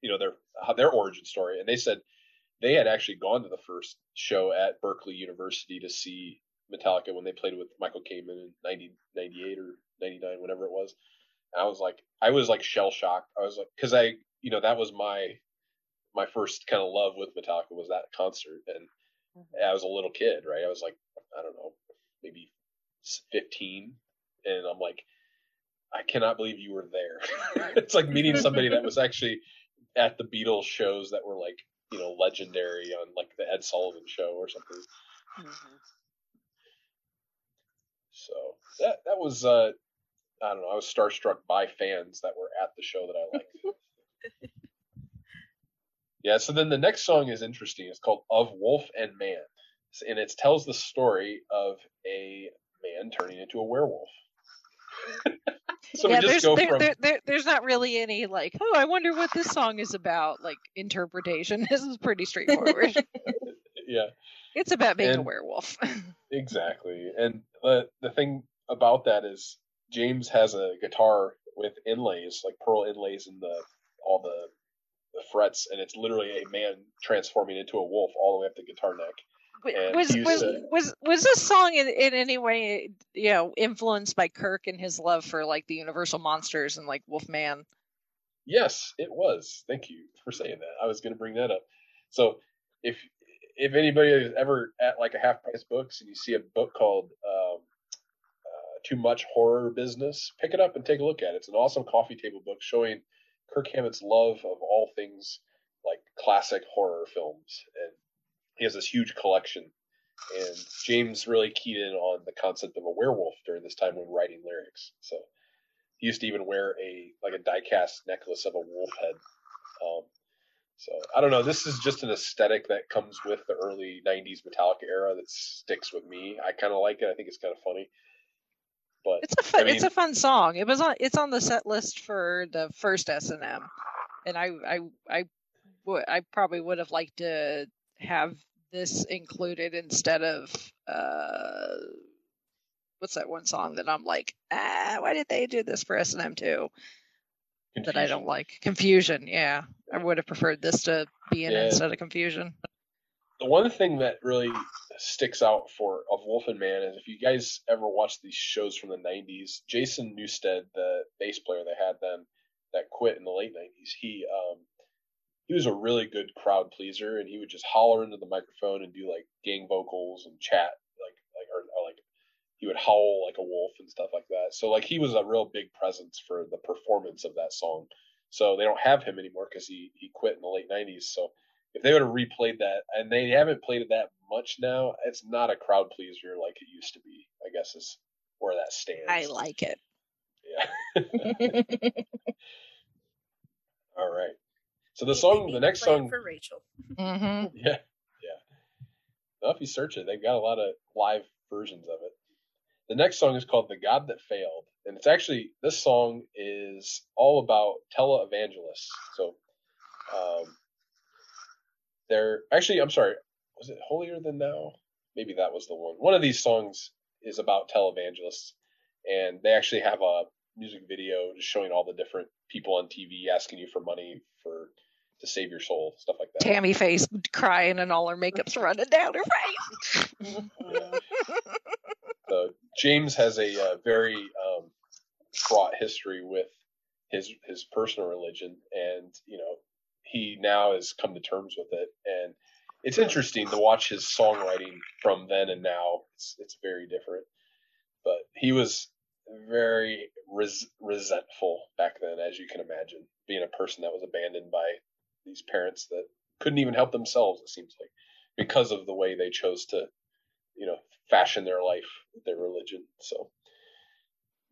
you know, their their origin story, and they said they had actually gone to the first show at Berkeley University to see Metallica when they played with Michael Kamen in 1998 or 99, whatever it was. And I was like, I was like shell shocked. I was like, because I, you know, that was my my first kind of love with Metallica was that concert, and I was a little kid, right? I was like, I don't know, maybe 15, and I'm like, I cannot believe you were there. <laughs> it's like meeting somebody that was <laughs> actually at the Beatles shows that were like, you know, legendary on like the Ed Sullivan show or something. So that that was uh I don't know, I was starstruck by fans that were at the show that I liked. <laughs> yeah, so then the next song is interesting. It's called Of Wolf and Man. And it tells the story of a man turning into a werewolf. <laughs> so yeah, we there's go there, from there, there, there's not really any like, oh, I wonder what this song is about. Like interpretation. <laughs> This is pretty straightforward. <laughs> yeah, it's about being a werewolf. Exactly. And the the thing about that is James has a guitar with inlays, like pearl inlays in the all the the frets, and it's literally a man transforming into a wolf all the way up the guitar neck. And was was, was was this song in, in any way you know influenced by Kirk and his love for like the Universal monsters and like Wolfman? Yes, it was. Thank you for saying that. I was going to bring that up. So if if anybody is ever at like a half price books and you see a book called um, uh, Too Much Horror Business, pick it up and take a look at it. It's an awesome coffee table book showing Kirk Hammett's love of all things like classic horror films, and he has this huge collection. And James really keyed in on the concept of a werewolf during this time when writing lyrics. So he used to even wear a like a die-cast necklace of a wolf head. Um, so I don't know. This is just an aesthetic that comes with the early '90s Metallica era that sticks with me. I kind of like it. I think it's kind of funny. But It's a fun, I mean, it's a fun song. It was on it's on the set list for the first S and M, and I I I would I probably would have liked to have this included instead of uh what's that one song that I'm like ah why did they do this for S and M too? That I don't like. Confusion yeah. I would have preferred this to be in Yeah. instead of confusion the one thing that really sticks out for of Wolf and Man is if you guys ever watched these shows from the '90s, Jason Newsted, the bass player they had then, that quit in the late '90s, he um, he was a really good crowd pleaser, and he would just holler into the microphone and do like gang vocals and chat like like or, or like he would howl like a wolf and stuff like that. So like he was a real big presence for the performance of that song. So they don't have him anymore because he he quit in the late '90s. So if they would have replayed that, and they haven't played it that much now, it's not a crowd pleaser like it used to be. I guess is where that stands. I like it Yeah. <laughs> <laughs> All right. So the song, the next song, for Rachel. hmm <laughs> yeah, yeah. Well, if you search it, they've got a lot of live versions of it. The next song is called "The God That Failed," and it's actually this song is all about televangelists. So, um, they're actually, I'm sorry, was it "Holier Than Thou"? Maybe that was the one. One of these songs is about televangelists, and they actually have a music video just showing all the different people on TV asking you for money for to save your soul, stuff like that. Tammy Faye crying and all her makeup's running down her face <laughs> So James has a uh, very um, fraught history with his his personal religion, and you know he now has come to terms with it, and it's interesting to watch his songwriting from then and now. It's it's very different, but he was very res- resentful back then, as you can imagine, being a person that was abandoned by these parents that couldn't even help themselves. It seems like because of the way they chose to, you know, fashion their life their religion. So,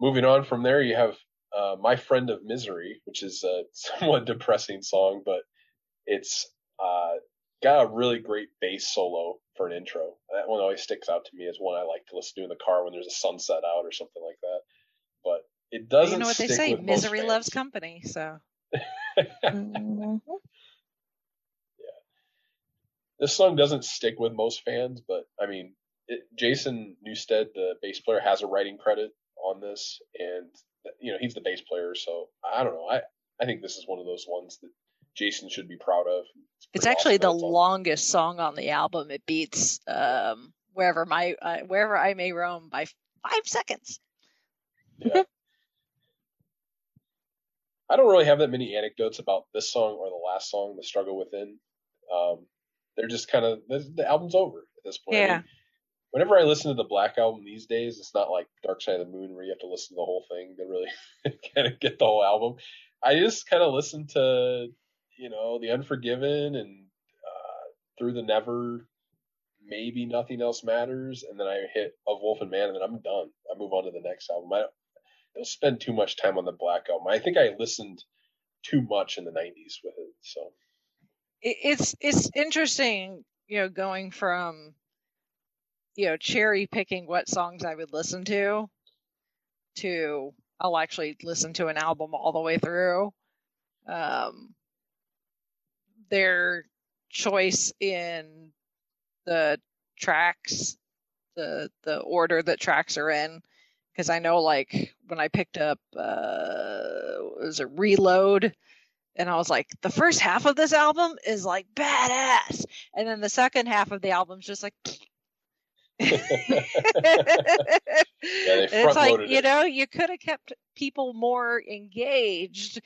moving on from there, you have uh, "My Friend of Misery," which is a <laughs> somewhat depressing song, but it's uh, got a really great bass solo for an intro. That one always sticks out to me as one I like to listen to in the car when there's a sunset out or something like that. But it doesn't. you know what they say misery loves company so <laughs> Mhm. this song doesn't stick with most fans, but I mean, it, Jason Newsted, the bass player, has a writing credit on this, and you know he's the bass player, so I don't know. I I think this is one of those ones that Jason should be proud of. It's pretty actually awesome the it's longest song on the album. It beats um, wherever my uh, wherever I may roam by five seconds. Yeah. I don't really have that many anecdotes about this song or the last song, "The Struggle Within." Um, they're just kind of the, the album's over at this point. I Yeah. mean, whenever I listen to the Black album these days, it's not like Dark Side of the Moon where you have to listen to the whole thing to really <laughs> kind of get the whole album. I just kind of listen to, you know, The Unforgiven and uh, Through the Never, maybe Nothing Else Matters, and then I hit Of Wolf and Man, and then I'm done. I move on to the next album. I don't, I don't spend too much time on the Black album. I think I listened too much in the 90s with it. So, it's it's interesting, you know, going from you know cherry picking what songs I would listen to to I'll actually listen to an album all the way through. Um, their choice in the tracks, the the order that tracks are in, because I know like when I picked up uh, was it Reload, and I was like, the first half of this album is like badass, and then the second half of the album's just like. <laughs> it's like you it. know you could have kept people more engaged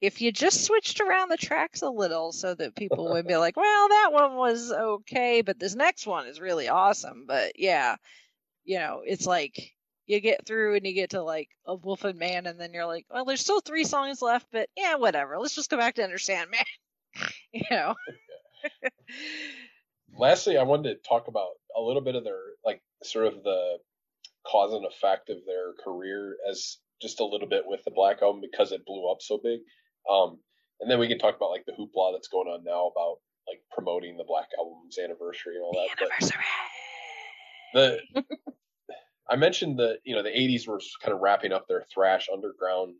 if you just switched around the tracks a little so that people would be like, well, that one was okay, but this next one is really awesome. But yeah, you know, it's like you get through and you get to like a Wolf and Man, and then you're like, well, there's still three songs left, but yeah, whatever. Let's just go back to Enter Sandman. <laughs> you know. <laughs> Lastly, I wanted to talk about a little bit of their like sort of the cause and effect of their career as just a little bit with the Black Album because it blew up so big. Um, and then we can talk about like the hoopla that's going on now about like promoting the Black Album's anniversary and all The that. But anniversary. the I mentioned the you know the 80s were kind of wrapping up their thrash underground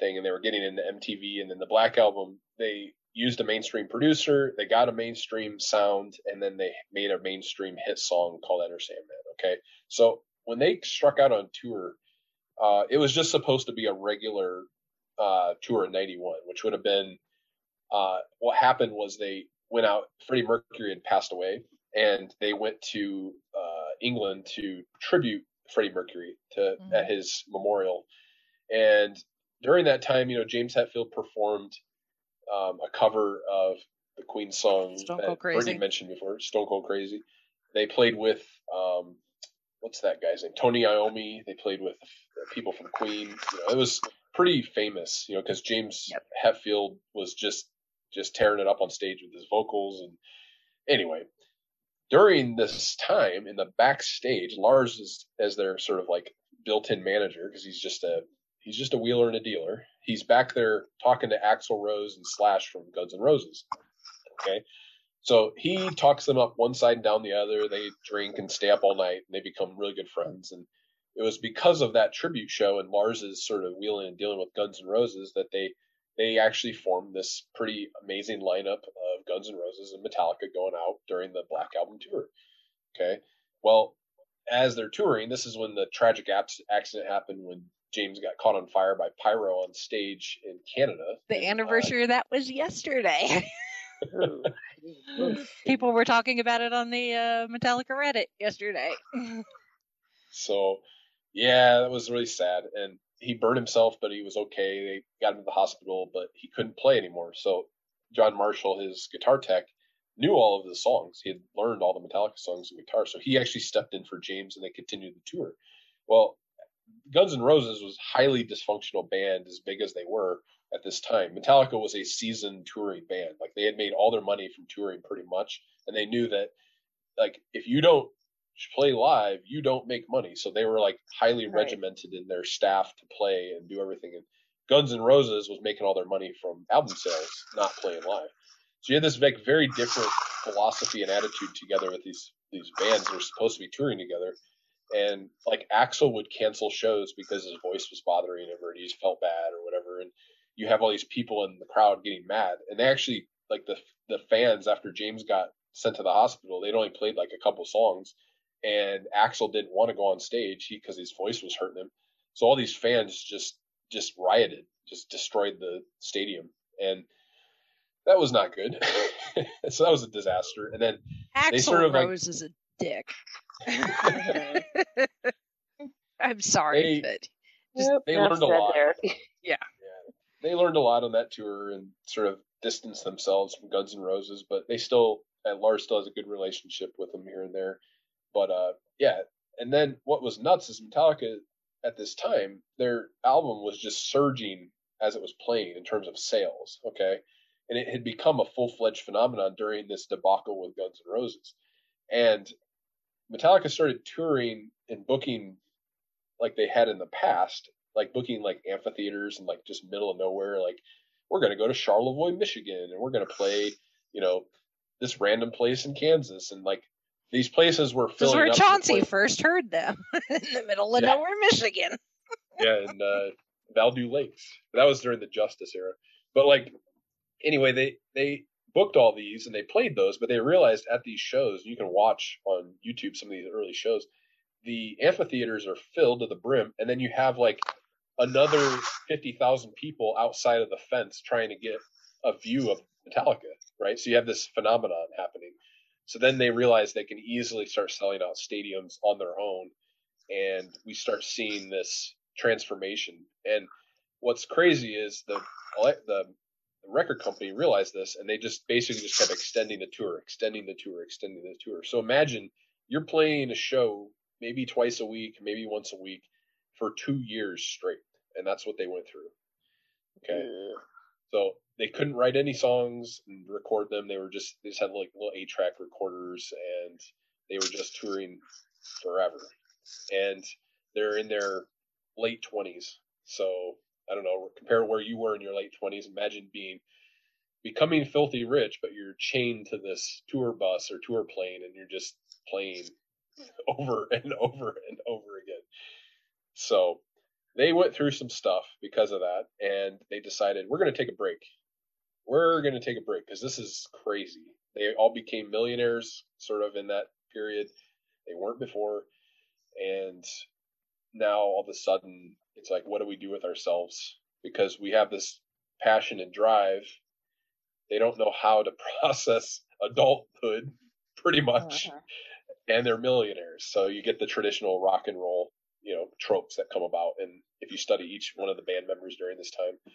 thing and they were getting into MTV and then the Black Album they used a mainstream producer they got a mainstream sound and then they made a mainstream hit song called Enter Sandman okay so when they struck out on tour uh, it was just supposed to be a regular uh, tour in 91 which would have been uh, what happened was they went out Freddie Mercury had passed away and they went to uh, England to tribute Freddie Mercury to Mhm. at his memorial. And during that time, you know, James Hetfield performed um, a cover of the Queen song Stone that Brittany mentioned before, "Stone Cold Crazy." They played with um, what's that guy's name? Tony Iommi. They played with people from Queen. You know, it was pretty famous, you know, because James Yep. Hetfield was just just tearing it up on stage with his vocals and anyway during this time in the backstage lars is as their sort of like built-in manager because he's just a he's just a wheeler and a dealer he's back there talking to axl rose and slash from guns N' roses okay so he talks them up one side and down the other they drink and stay up all night and they become really good friends and it was because of that tribute show and lars's sort of wheeling and dealing with guns N' roses that they they actually formed this pretty amazing lineup of Guns N' Roses and Metallica going out during the Black Album tour. Okay. Well, as they're touring, this is when the tragic accident happened when James got caught on fire by pyro on stage in Canada. The And, uh, anniversary of that was yesterday. <laughs> <laughs> People were talking about it on the uh, Metallica Reddit yesterday. So, yeah, that was really sad. And he burned himself, but he was okay. They got him to the hospital, but he couldn't play anymore. So, John Marshall, his guitar tech, knew all of the songs. He had learned all the Metallica songs and guitar. So, he actually stepped in for James and they continued the tour. Well, Guns N' Roses was a highly dysfunctional band, as big as they were at this time. Metallica was a seasoned touring band. Like, they had made all their money from touring pretty much. And they knew that, like, if you don't play live, you don't make money. So they were like highly Right. regimented in their staff to play and do everything. And Guns N' Roses was making all their money from album sales, not playing live. So you had this like very different philosophy and attitude together with these these bands that are supposed to be touring together. And like Axl would cancel shows because his voice was bothering him or he felt bad or whatever. And you have all these people in the crowd getting mad. And they actually like the the fans after James got sent to the hospital, they'd only played like a couple songs and Axl didn't want to go on stage because his voice was hurting him. So all these fans just just rioted, just destroyed the stadium, and that was not good. <laughs> so that was a disaster. And then Axl sort of, like- Rose is a dick. <laughs> I'm sorry, They- but Yep, they learned a lot. there. <laughs> Yeah, they learned a lot on that tour and sort of distanced themselves from Guns N' Roses, but they still, and Lars still has a good relationship with them here and there. But uh, yeah, and then what was nuts is Metallica at this time, their album was just surging as it was playing in terms of sales. Okay, and it had become a full fledged phenomenon during this debacle with Guns N' Roses, and Metallica started touring and booking like they had in the past, like booking like amphitheaters and like just middle of nowhere. Like we're gonna go to Charlevoix, Michigan, and we're gonna play, you know, this random place in Kansas, and like these places were this is filling where to Chauncey first heard them <laughs> in the middle of Yeah. nowhere, Michigan. yeah, and uh, Val-Du-Lakes. That was during the Justice era. But like, anyway, they they booked all these and they played those, but they realized at these shows, you can watch on YouTube some of these early shows, the amphitheaters are filled to the brim, and then you have like another fifty thousand people outside of the fence trying to get a view of Metallica, right? So you have this phenomenon happening. So then they realize they can easily start selling out stadiums on their own, and we start seeing this transformation. And what's crazy is the the the record company realized this and they just basically just kept extending the tour, extending the tour, extending the tour. So imagine you're playing a show maybe twice a week, maybe once a week for two years straight. And that's what they went through. Okay. So they couldn't write any songs and record them. They were just, they just had like little eight track recorders and they were just touring forever. And they're in their late 20s. So I don't know, compare where you were in your late 20s. Imagine being becoming filthy rich, but you're chained to this tour bus or tour plane and you're just playing <laughs> over and over and over again. So they went through some stuff because of that and they decided we're going to take a break. We're going to take a break because this is crazy. They all became millionaires sort of in that period. They weren't before. And now all of a sudden it's like what do we do with ourselves? Because we have this passion and drive. They don't know how to <laughs> process adulthood pretty much. Uh-huh. and they're millionaires. So you get the traditional rock and roll you know tropes that come about. And if you study each one of the band members during this time.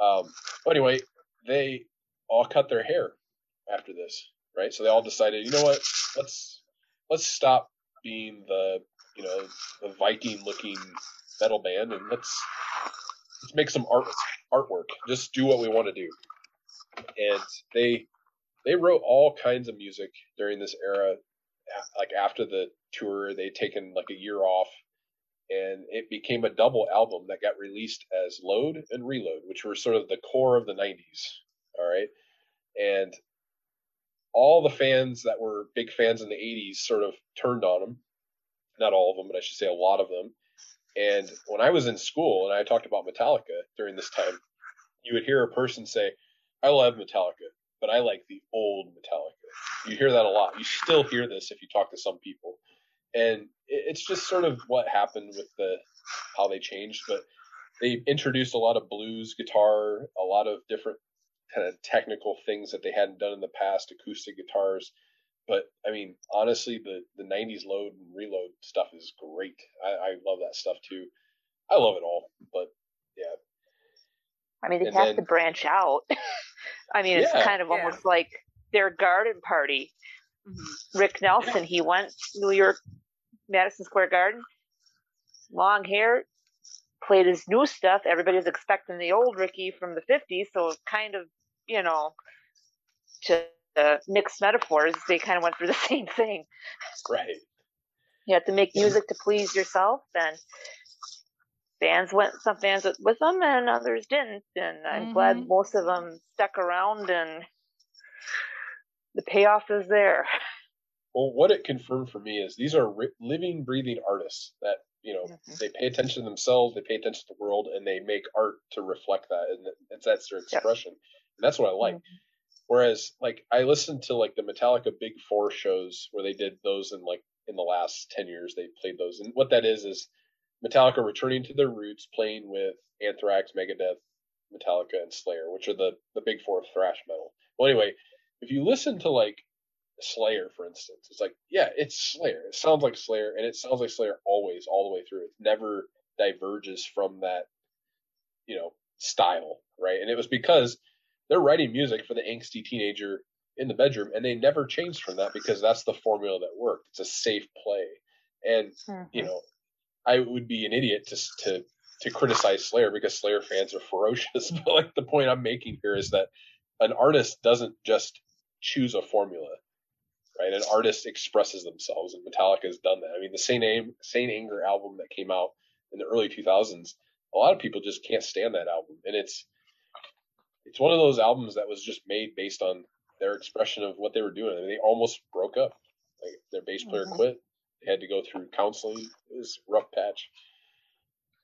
Um, but anyway they all cut their hair after this right? So they all decided you know what? Let's let's stop being the you know the viking looking metal band and let's let's make some art artwork. Just do what we want to do. And they they wrote all kinds of music during this era. Like after the tour, they'd taken like a year off, and it became a double album that got released as Load and Reload, which were sort of the core of the '90s. All right, and all the fans that were big fans in the '80s sort of turned on them. Not all of them, but I should say a lot of them and when I was in school and I talked about Metallica during this time, you would hear a person say, I love Metallica, but I like the old Metallica. You hear that a lot. You still hear this if you talk to some people. And it's just sort of what happened with the how they changed, but they introduced a lot of blues guitar, a lot of different kind of technical things that they hadn't done in the past, acoustic guitars. But I mean, honestly, the the '90s load and reload stuff is great. I, I love that stuff too. I love it all. But yeah. I mean, they and have then, to branch out. <laughs> I mean, it's yeah, kind of yeah. almost like their garden party. Mm-hmm. Rick Nelson, he went New York, Madison Square Garden, long hair, played his new stuff. Everybody was expecting the old Ricky from the '50s, so kind of, you know, to uh, mixed metaphors, they kind of went through the <laughs> same thing. Right. You have to make music to please yourself, and bands went some fans with them, and others didn't. And I'm mm-hmm. glad most of them stuck around, and the payoff is there. Well, what it confirmed for me is these are living, breathing artists that you know mm-hmm. they pay attention to themselves, they pay attention to the world, and they make art to reflect that, and it's that's their expression. Yep. And that's what I like. Mm-hmm. Whereas like I listened to like the Metallica Big Four shows where they did those in like in the last ten years they played those. And what that is is Metallica returning to their roots, playing with Anthrax, Megadeth, Metallica, and Slayer, which are the the big four of thrash metal. Well anyway, if you listen to like Slayer, for instance, it's like, yeah, it's Slayer. It sounds like Slayer, and it sounds like Slayer always, all the way through. It never diverges from that, you know, style, right? And it was because they're writing music for the angsty teenager in the bedroom, and they never changed from that because that's the formula that worked. It's a safe play, and mm-hmm. you know, I would be an idiot to to to criticize Slayer because Slayer fans are <laughs> ferocious. but like the point I'm making here is that an artist doesn't just choose a formula, right? An artist expresses themselves, and Metallica has done that. I mean, the same Aim, Saint Anger album that came out in the early 2000s, a lot of people just can't stand that album, and it's it's one of those albums that was just made based on their expression of what they were doing. I mean, they almost broke up. Like their bass player mm-hmm. quit. They had to go through counseling. It was a rough patch.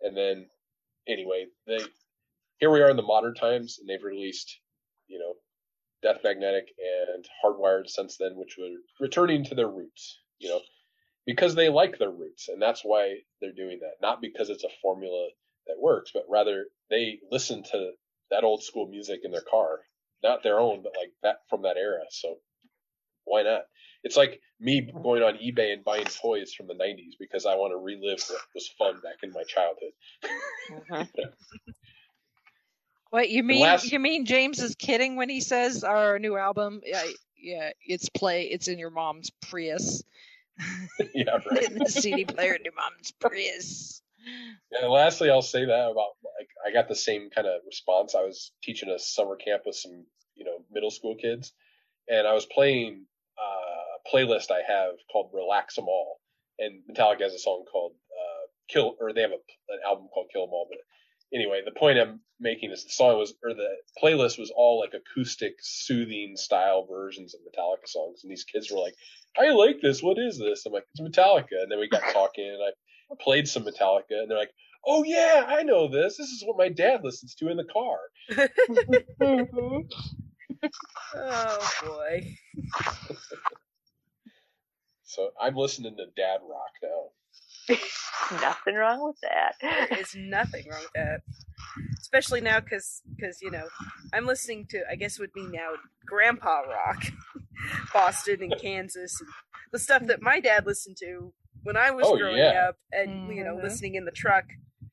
And then, anyway, they here we are in the modern times, and they've released, you know, Death Magnetic and Hardwired since then, which were returning to their roots. You know, because they like their roots, and that's why they're doing that. Not because it's a formula that works, but rather they listen to that old school music in their car, not their own, but like that from that era. So why not? It's like me going on eBay and buying toys from the 90s because I want to relive what was fun back in my childhood. Mm-hmm. <laughs> Wait, you mean last- you mean James is kidding when he says our new album? Yeah, yeah, it's play. It's in your mom's Prius. <laughs> yeah, right. <laughs> in the CD player in your mom's Prius. And lastly, I'll say that about like I got the same kind of response. I was teaching a summer camp with some you know middle school kids, and I was playing uh, a playlist I have called "Relax 'Em All," and Metallica has a song called uh, "Kill," or they have a, an album called "Kill 'Em All." But anyway, the point I'm making is the song was or the playlist was all like acoustic, soothing style versions of Metallica songs, and these kids were like, "I like this. What is this?" I'm like, "It's Metallica," and then we got talking, and I played some Metallica, and they're like, "Oh yeah, I know this. This is what my dad listens to in the car." <laughs> <laughs> Oh boy. So I'm listening to dad rock now. <laughs> Nothing wrong with that. There is nothing wrong with that. Especially now, because you know I'm listening to I guess would be now Grandpa Rock, Boston and Kansas, and the stuff that my dad listened to when I was Oh, growing yeah. up, and you know Mhm. listening in the truck,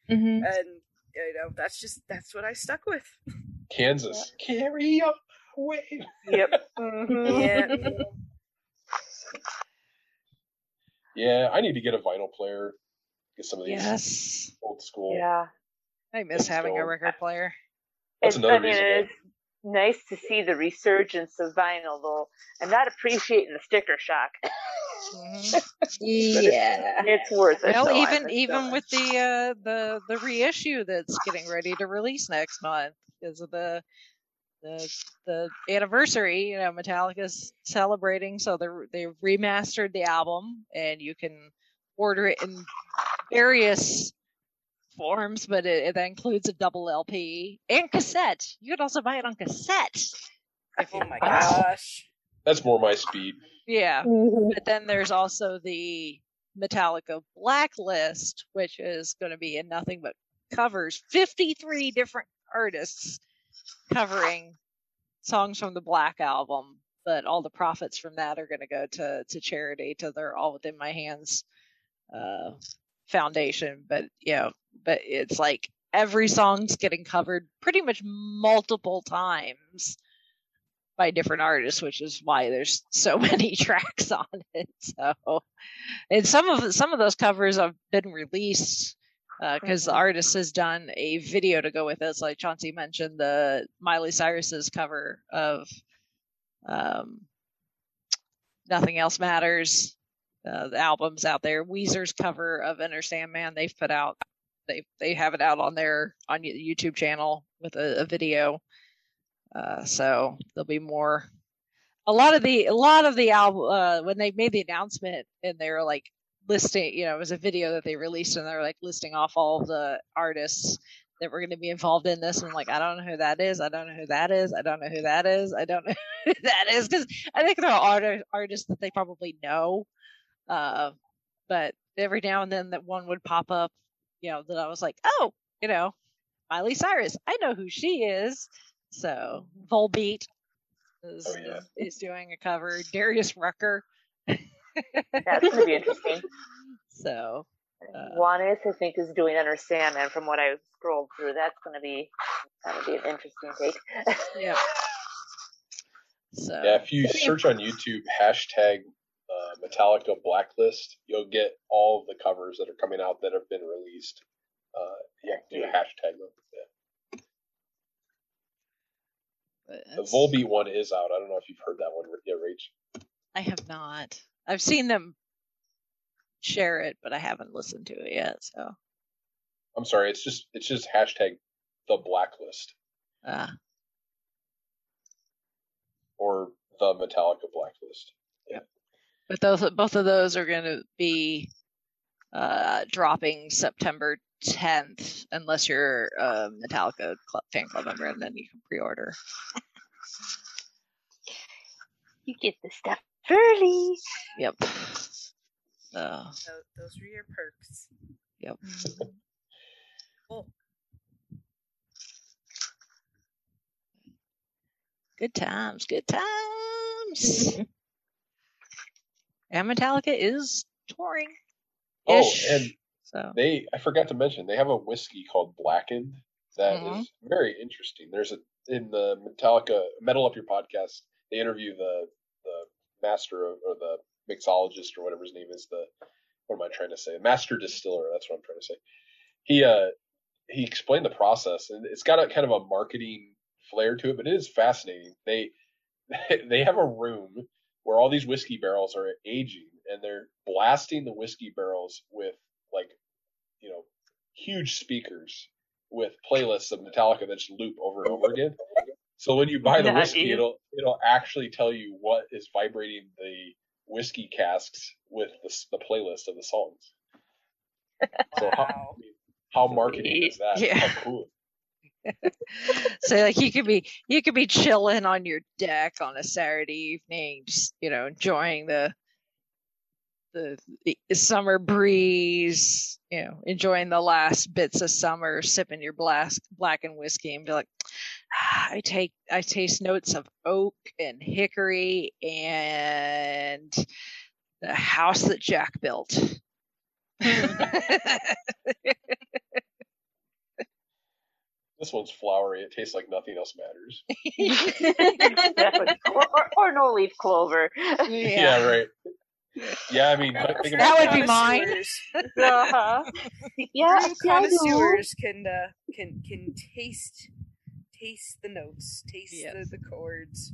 Mhm. and you know that's just that's what I stuck with. Kansas, carry on away. Yep. <laughs> Mhm. Yeah. Yeah, I need to get a vinyl player. Get some of these Yes, old school. Yeah. I miss having a record player. That's It's- another I mean, reason. it's nice to see the resurgence of vinyl, though. I'm not appreciating the sticker shock. Mhm. Yeah. It's worth it. Well, though, even even with the uh, the the reissue that's getting ready to release next month because of the the the anniversary. You know, Metallica's celebrating, so they they remastered the album, and you can order it in various forms, but it, it includes a double LP and cassette. You could also buy it on cassette. Oh my gosh. That's more my speed. Yeah. Mhm. But then there's also the Metallica Blacklist, which is going to be in nothing but covers 53 different artists covering songs from the Black album. But all the profits from that are going to go to to charity to their All Within My Hands uh, foundation. But you know, but it's like every song's getting covered pretty much multiple times by different artists, which is why there's so <laughs> many tracks on it. So, and some of some of those covers have been released because the Mhm. artist has done a video to go with it. So like Chauncey mentioned, the Miley Cyrus's cover of um, "Nothing Else Matters." Uh, the album's out there. Weezer's cover of "Enter Sandman" they've put out. They they have it out on their on YouTube channel with a, a video. Uh, so there'll be more. A lot of the a lot of the album uh, when they made the announcement and they were like listing, you know, it was a video that they released and they were like listing off all of the artists that were going to be involved in this. And I'm like, I don't know who that is. I don't know who that is. I don't know who that is. I don't <laughs> know who that is because I think they're art- artists that they probably know. Uh, but every now and then that one would pop up, you know, that I was like, oh, you know, Miley Cyrus. I know who she is. So Volbeat is, Oh, yeah. is, is doing a cover. Darius Rucker. That's going to be interesting. <laughs> So Uh, Juanes, I think, is doing Understand, and from what I scrolled through, that's going to be that'll be an interesting take. yeah. So Yeah, if you search on YouTube hashtag uh, Metallica Blacklist, you'll get all of the covers that are coming out that have been released. Uh, yeah, do a hashtag them. Yeah. But The Volbeat one is out. I don't know if you've heard that one yet, Rach. I have not. I've seen them share it, but I haven't listened to it yet. So I'm sorry, it's just it's just hashtag the Blacklist uh, or the Metallica Blacklist. Yeah. but those both of those are going to be uh, dropping September 10th, unless you're a Metallica club, fan club member, and then you can pre-order. you get the stuff early. Yep. Uh, so those are your perks. yep. Mm-hmm. Cool. Good times. Good times. <laughs> and Metallica is touring. Oh, and so they I forgot to mention they have a whiskey called Blackened That is Mhm. very interesting. There's a in the Metallica Metal Up Your podcast. They interview the the master of, or the mixologist or whatever his name is. The what am I trying to say? Master distiller. That's what I'm trying to say. He uh he explained the process, and it's got a kind of a marketing flair to it, but it is fascinating. They <laughs> they have a room where all these whiskey barrels are aging, and they're blasting the whiskey barrels with like you know huge speakers with playlists of Metallica that just loop over and over again. So when you buy the whiskey, it'll it'll actually tell you what is vibrating the whiskey casks with the the playlist of the songs. So how, how marketing is that? Yeah. How cool. <laughs> so like you could be you could be chilling on your deck on a Saturday evening, just you know, enjoying the the, the summer breeze, you know, enjoying the last bits of summer, sipping your black Blackened whiskey, and be like, "Ah, I take I taste notes of oak and hickory and the house that Jack built. <laughs> This one's flowery. It tastes like nothing else matters. <laughs> Exactly. or, or, or no leaf clover. <laughs> Yeah, right. Yeah, I mean, think Fruit That would be mine. Uh-huh. <laughs> Yeah, fruit see, I do. connoisseurs can uh, can can taste taste the notes, taste Yes. the, the chords.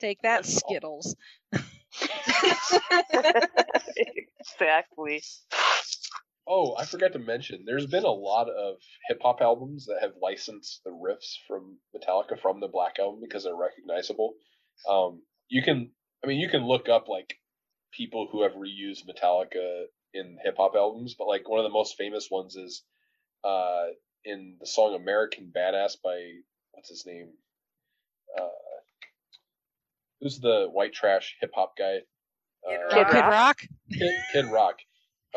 Take that Skittles. exactly. Oh, I forgot to mention. There's been a lot of hip hop albums that have licensed the riffs from Metallica from the Black Album because they're recognizable. Um, you can, I mean, you can look up like people who have reused Metallica in hip hop albums, but like one of the most famous ones is uh, in the song "American Badass" by what's his name? Uh, who's the white trash hip hop guy? Kid Uh, Kid, Kid Rock. Rock. Kid, Kid Rock,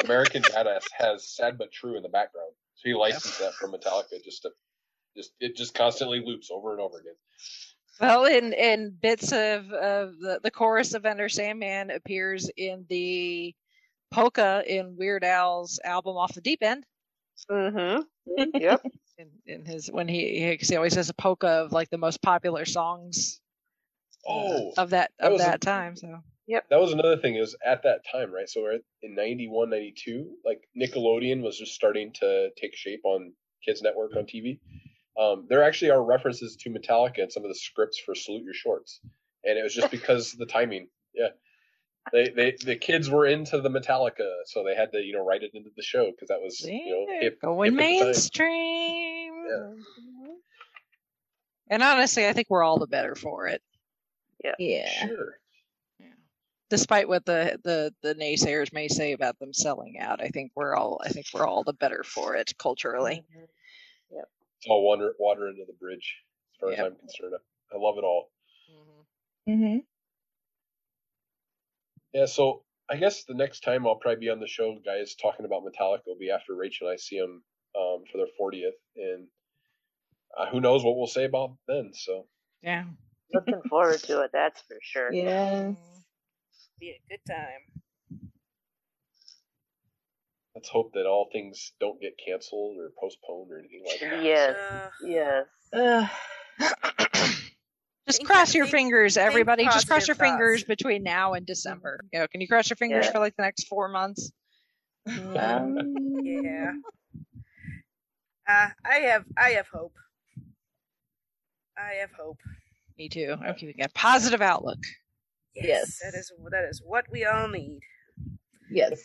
American Badass has "Sad but True" in the background, so he licensed that from Metallica just to, just it just constantly loops over and over again. Well, in in bits of of the the chorus of Enter Sandman appears in the polka in Weird Al's album Off the Deep End. Mm-hmm. Yep. <laughs> In, in his when he he, 'cause he always has a polka of like the most popular songs uh, Oh, of that that of was a- that time. So Yep. that was another thing is at that time, right? So we're at- in 91, 92, like Nickelodeon was just starting to take shape on Kids Network on TV. Um, there actually are references to Metallica in some of the scripts for Salute Your Shorts, and it was just because the timing. Yeah, they they the kids were into the Metallica, so they had to you know write it into the show because that was you know Yeah, hip, going hip at the time. mainstream. Yeah. And honestly, I think we're all the better for it. Yeah. Yeah. Sure. Yeah. Despite what the, the the naysayers may say about them selling out i think we're all i think we're all the better for it culturally It's all water water into the bridge as far Yep. as I'm concerned. I love it all. Mm-hmm. Yeah, so I guess the next time I'll probably be on the show, guys, talking about Metallica will be after Rachel and I see them um, for their 40th, and uh, who knows what we'll say about then. So yeah Looking forward to it, that's for sure. <laughs> Yes. Be a good time. Let's hope that all things don't get canceled or postponed or anything like that. Yes. Uh, Yes. Ugh. <sighs> just cross your fingers everybody just cross your positive fingers between now and december you know can you cross your fingers Yeah. for like the next four months Um, yeah. Uh, I have I have hope. I have hope. me too i'm keeping a positive outlook Yes. That is that is what we all need. Yes.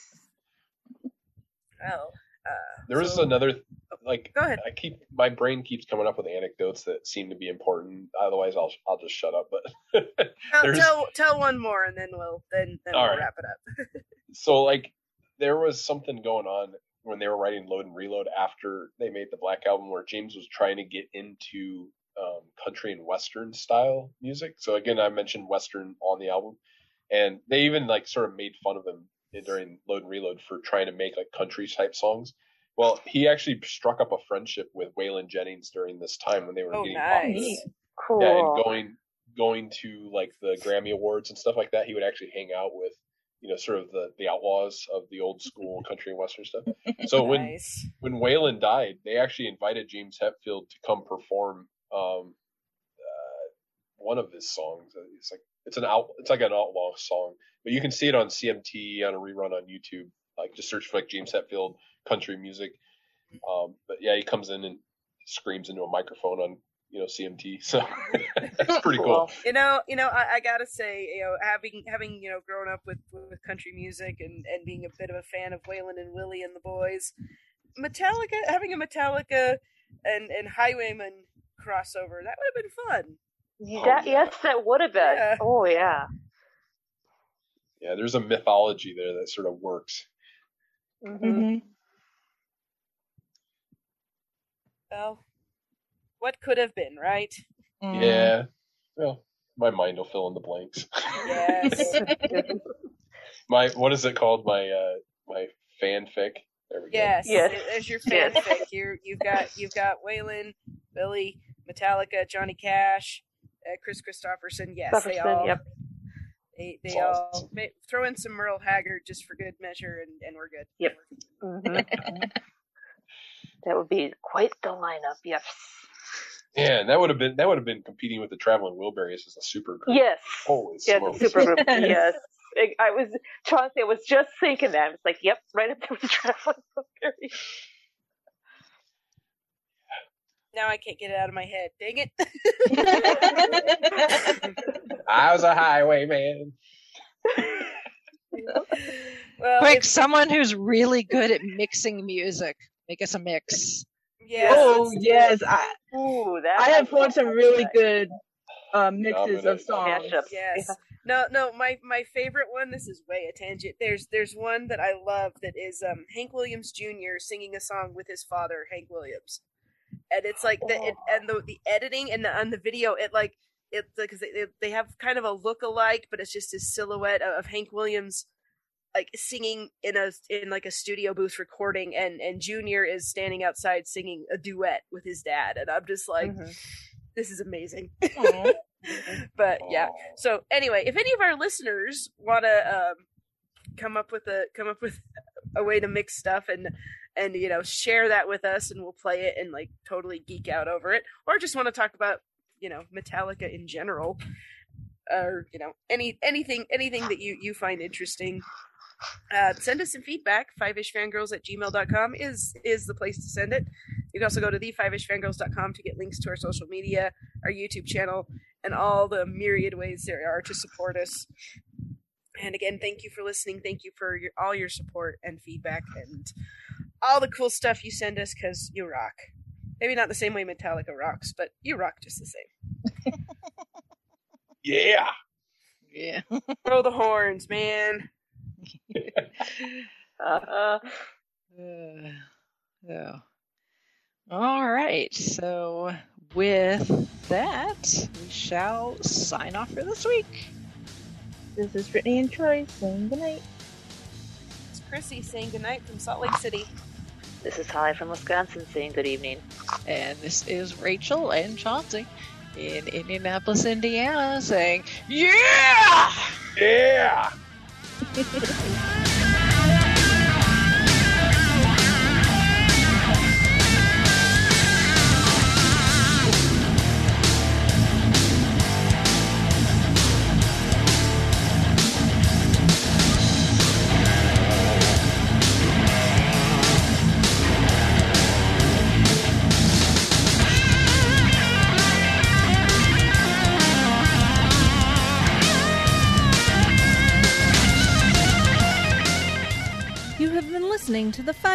Well, uh, There was so- another, like, Go ahead. I keep my brain keeps coming up with anecdotes that seem to be important. Otherwise, I'll I'll just shut up. But <laughs> Tell, tell tell one more, and then we'll then then we'll right. wrap it up. <laughs> so like there was something going on when they were writing Load and Reload after they made the Black Album, where James was trying to get into um, country and western style music. So again, I mentioned western on the album, and they even like sort of made fun of him during Load and Reload for trying to make like country type songs. Well, he actually struck up a friendship with Waylon Jennings during this time when they were Oh, getting nice. Cool. Yeah, and going going to like the Grammy Awards and stuff like that, he would actually hang out with you know, sort of the the outlaws of the old school <laughs> country and western stuff. So when nice. when Waylon died, they actually invited James Hetfield to come perform um, one of his songs. It's like it's an out, it's like an outlaw song, but you can see it on CMT on a rerun on YouTube. Like just search for like James Hetfield country music. Um, but yeah, he comes in and screams into a microphone on you know CMT. <laughs> So that's pretty cool. You know, you know, I, I gotta say, you know, having having you know grown up with with country music and and being a bit of a fan of Waylon and Willie and the Boys, Metallica having a Metallica and and Highwayman crossover that would have been fun. Oh, That, yeah. Yes, that would have been. Yeah. Oh yeah. Yeah, there's a mythology there that sort of works. hmm hmm Well, what could have been, right? Mm-hmm. Yeah. Well, my mind will fill in the blanks. Yes. <laughs> my what is it called? My uh my fanfic. There we go. Yes, Yes. it- There's your fanfic. You you've got you've got Waylon, Billy, Metallica, Johnny Cash, uh, Kris Kristofferson. Yes, they all. yep. They they all ma- throw in some Merle Haggard just for good measure, and, and we're good. Yep. hmm <laughs> that would be quite the lineup. Yes. Yeah, that would have been that would have been competing with the Traveling Wilburys as a super group. Yes. Holy Yes, smokes. the super group. <laughs> Yes. Yes. I- I was Chauncey. I was just thinking that. I was like, "Yep, right up there with the traveling Wilburys." Now I can't get it out of my head. Dang it! <laughs> <laughs> I was a highwayman. well, Quick, if- someone who's really good at mixing music. Make us a mix. yes, oh yes. I Ooh, that I have found some really that. good uh, mixes of songs. Mashups. Yes. Yeah. No, no, my my favorite one. This is way a tangent. There's there's one that I love that is um Hank Williams Jr. singing a song with his father, Hank Williams, and it's like the it, and the the editing and the on the video it like it because they they- have kind of a look alike, but it's just a silhouette of, Hank Williams like singing in a in like a studio booth recording, and and Junior is standing outside singing a duet with his dad, and I'm just like, Mhm. this is amazing. <laughs> But yeah, so anyway, if any of our listeners want to um, come up with a come up with a way to mix stuff and and you know share that with us, and we'll play it and like totally geek out over it, or just want to talk about you know Metallica in general, or you know any anything anything that you you find interesting. Uh, send us some feedback. Fiveishfangirls at gmail.com is is the place to send it. You can also go to the5ishfangirls.com to get links to our social media, our YouTube channel, and all the myriad ways there are to support us. And again, thank you for listening. Thank you for your, all your support and feedback and all the cool stuff you send us because you rock. Maybe not the same way Metallica rocks, but you rock just the same. <laughs> Yeah. Yeah. <laughs> Throw the horns, man. Uh, <laughs> Uh, yeah. All right. So with that, we shall sign off for this week. This is Brittany and Troy saying goodnight. It's Chrissy saying goodnight from Salt Lake City. this is Holly from Wisconsin saying good evening. And this is Rachel and Chauncey in Indianapolis, Indiana, saying, Yeah! Yeah. <laughs>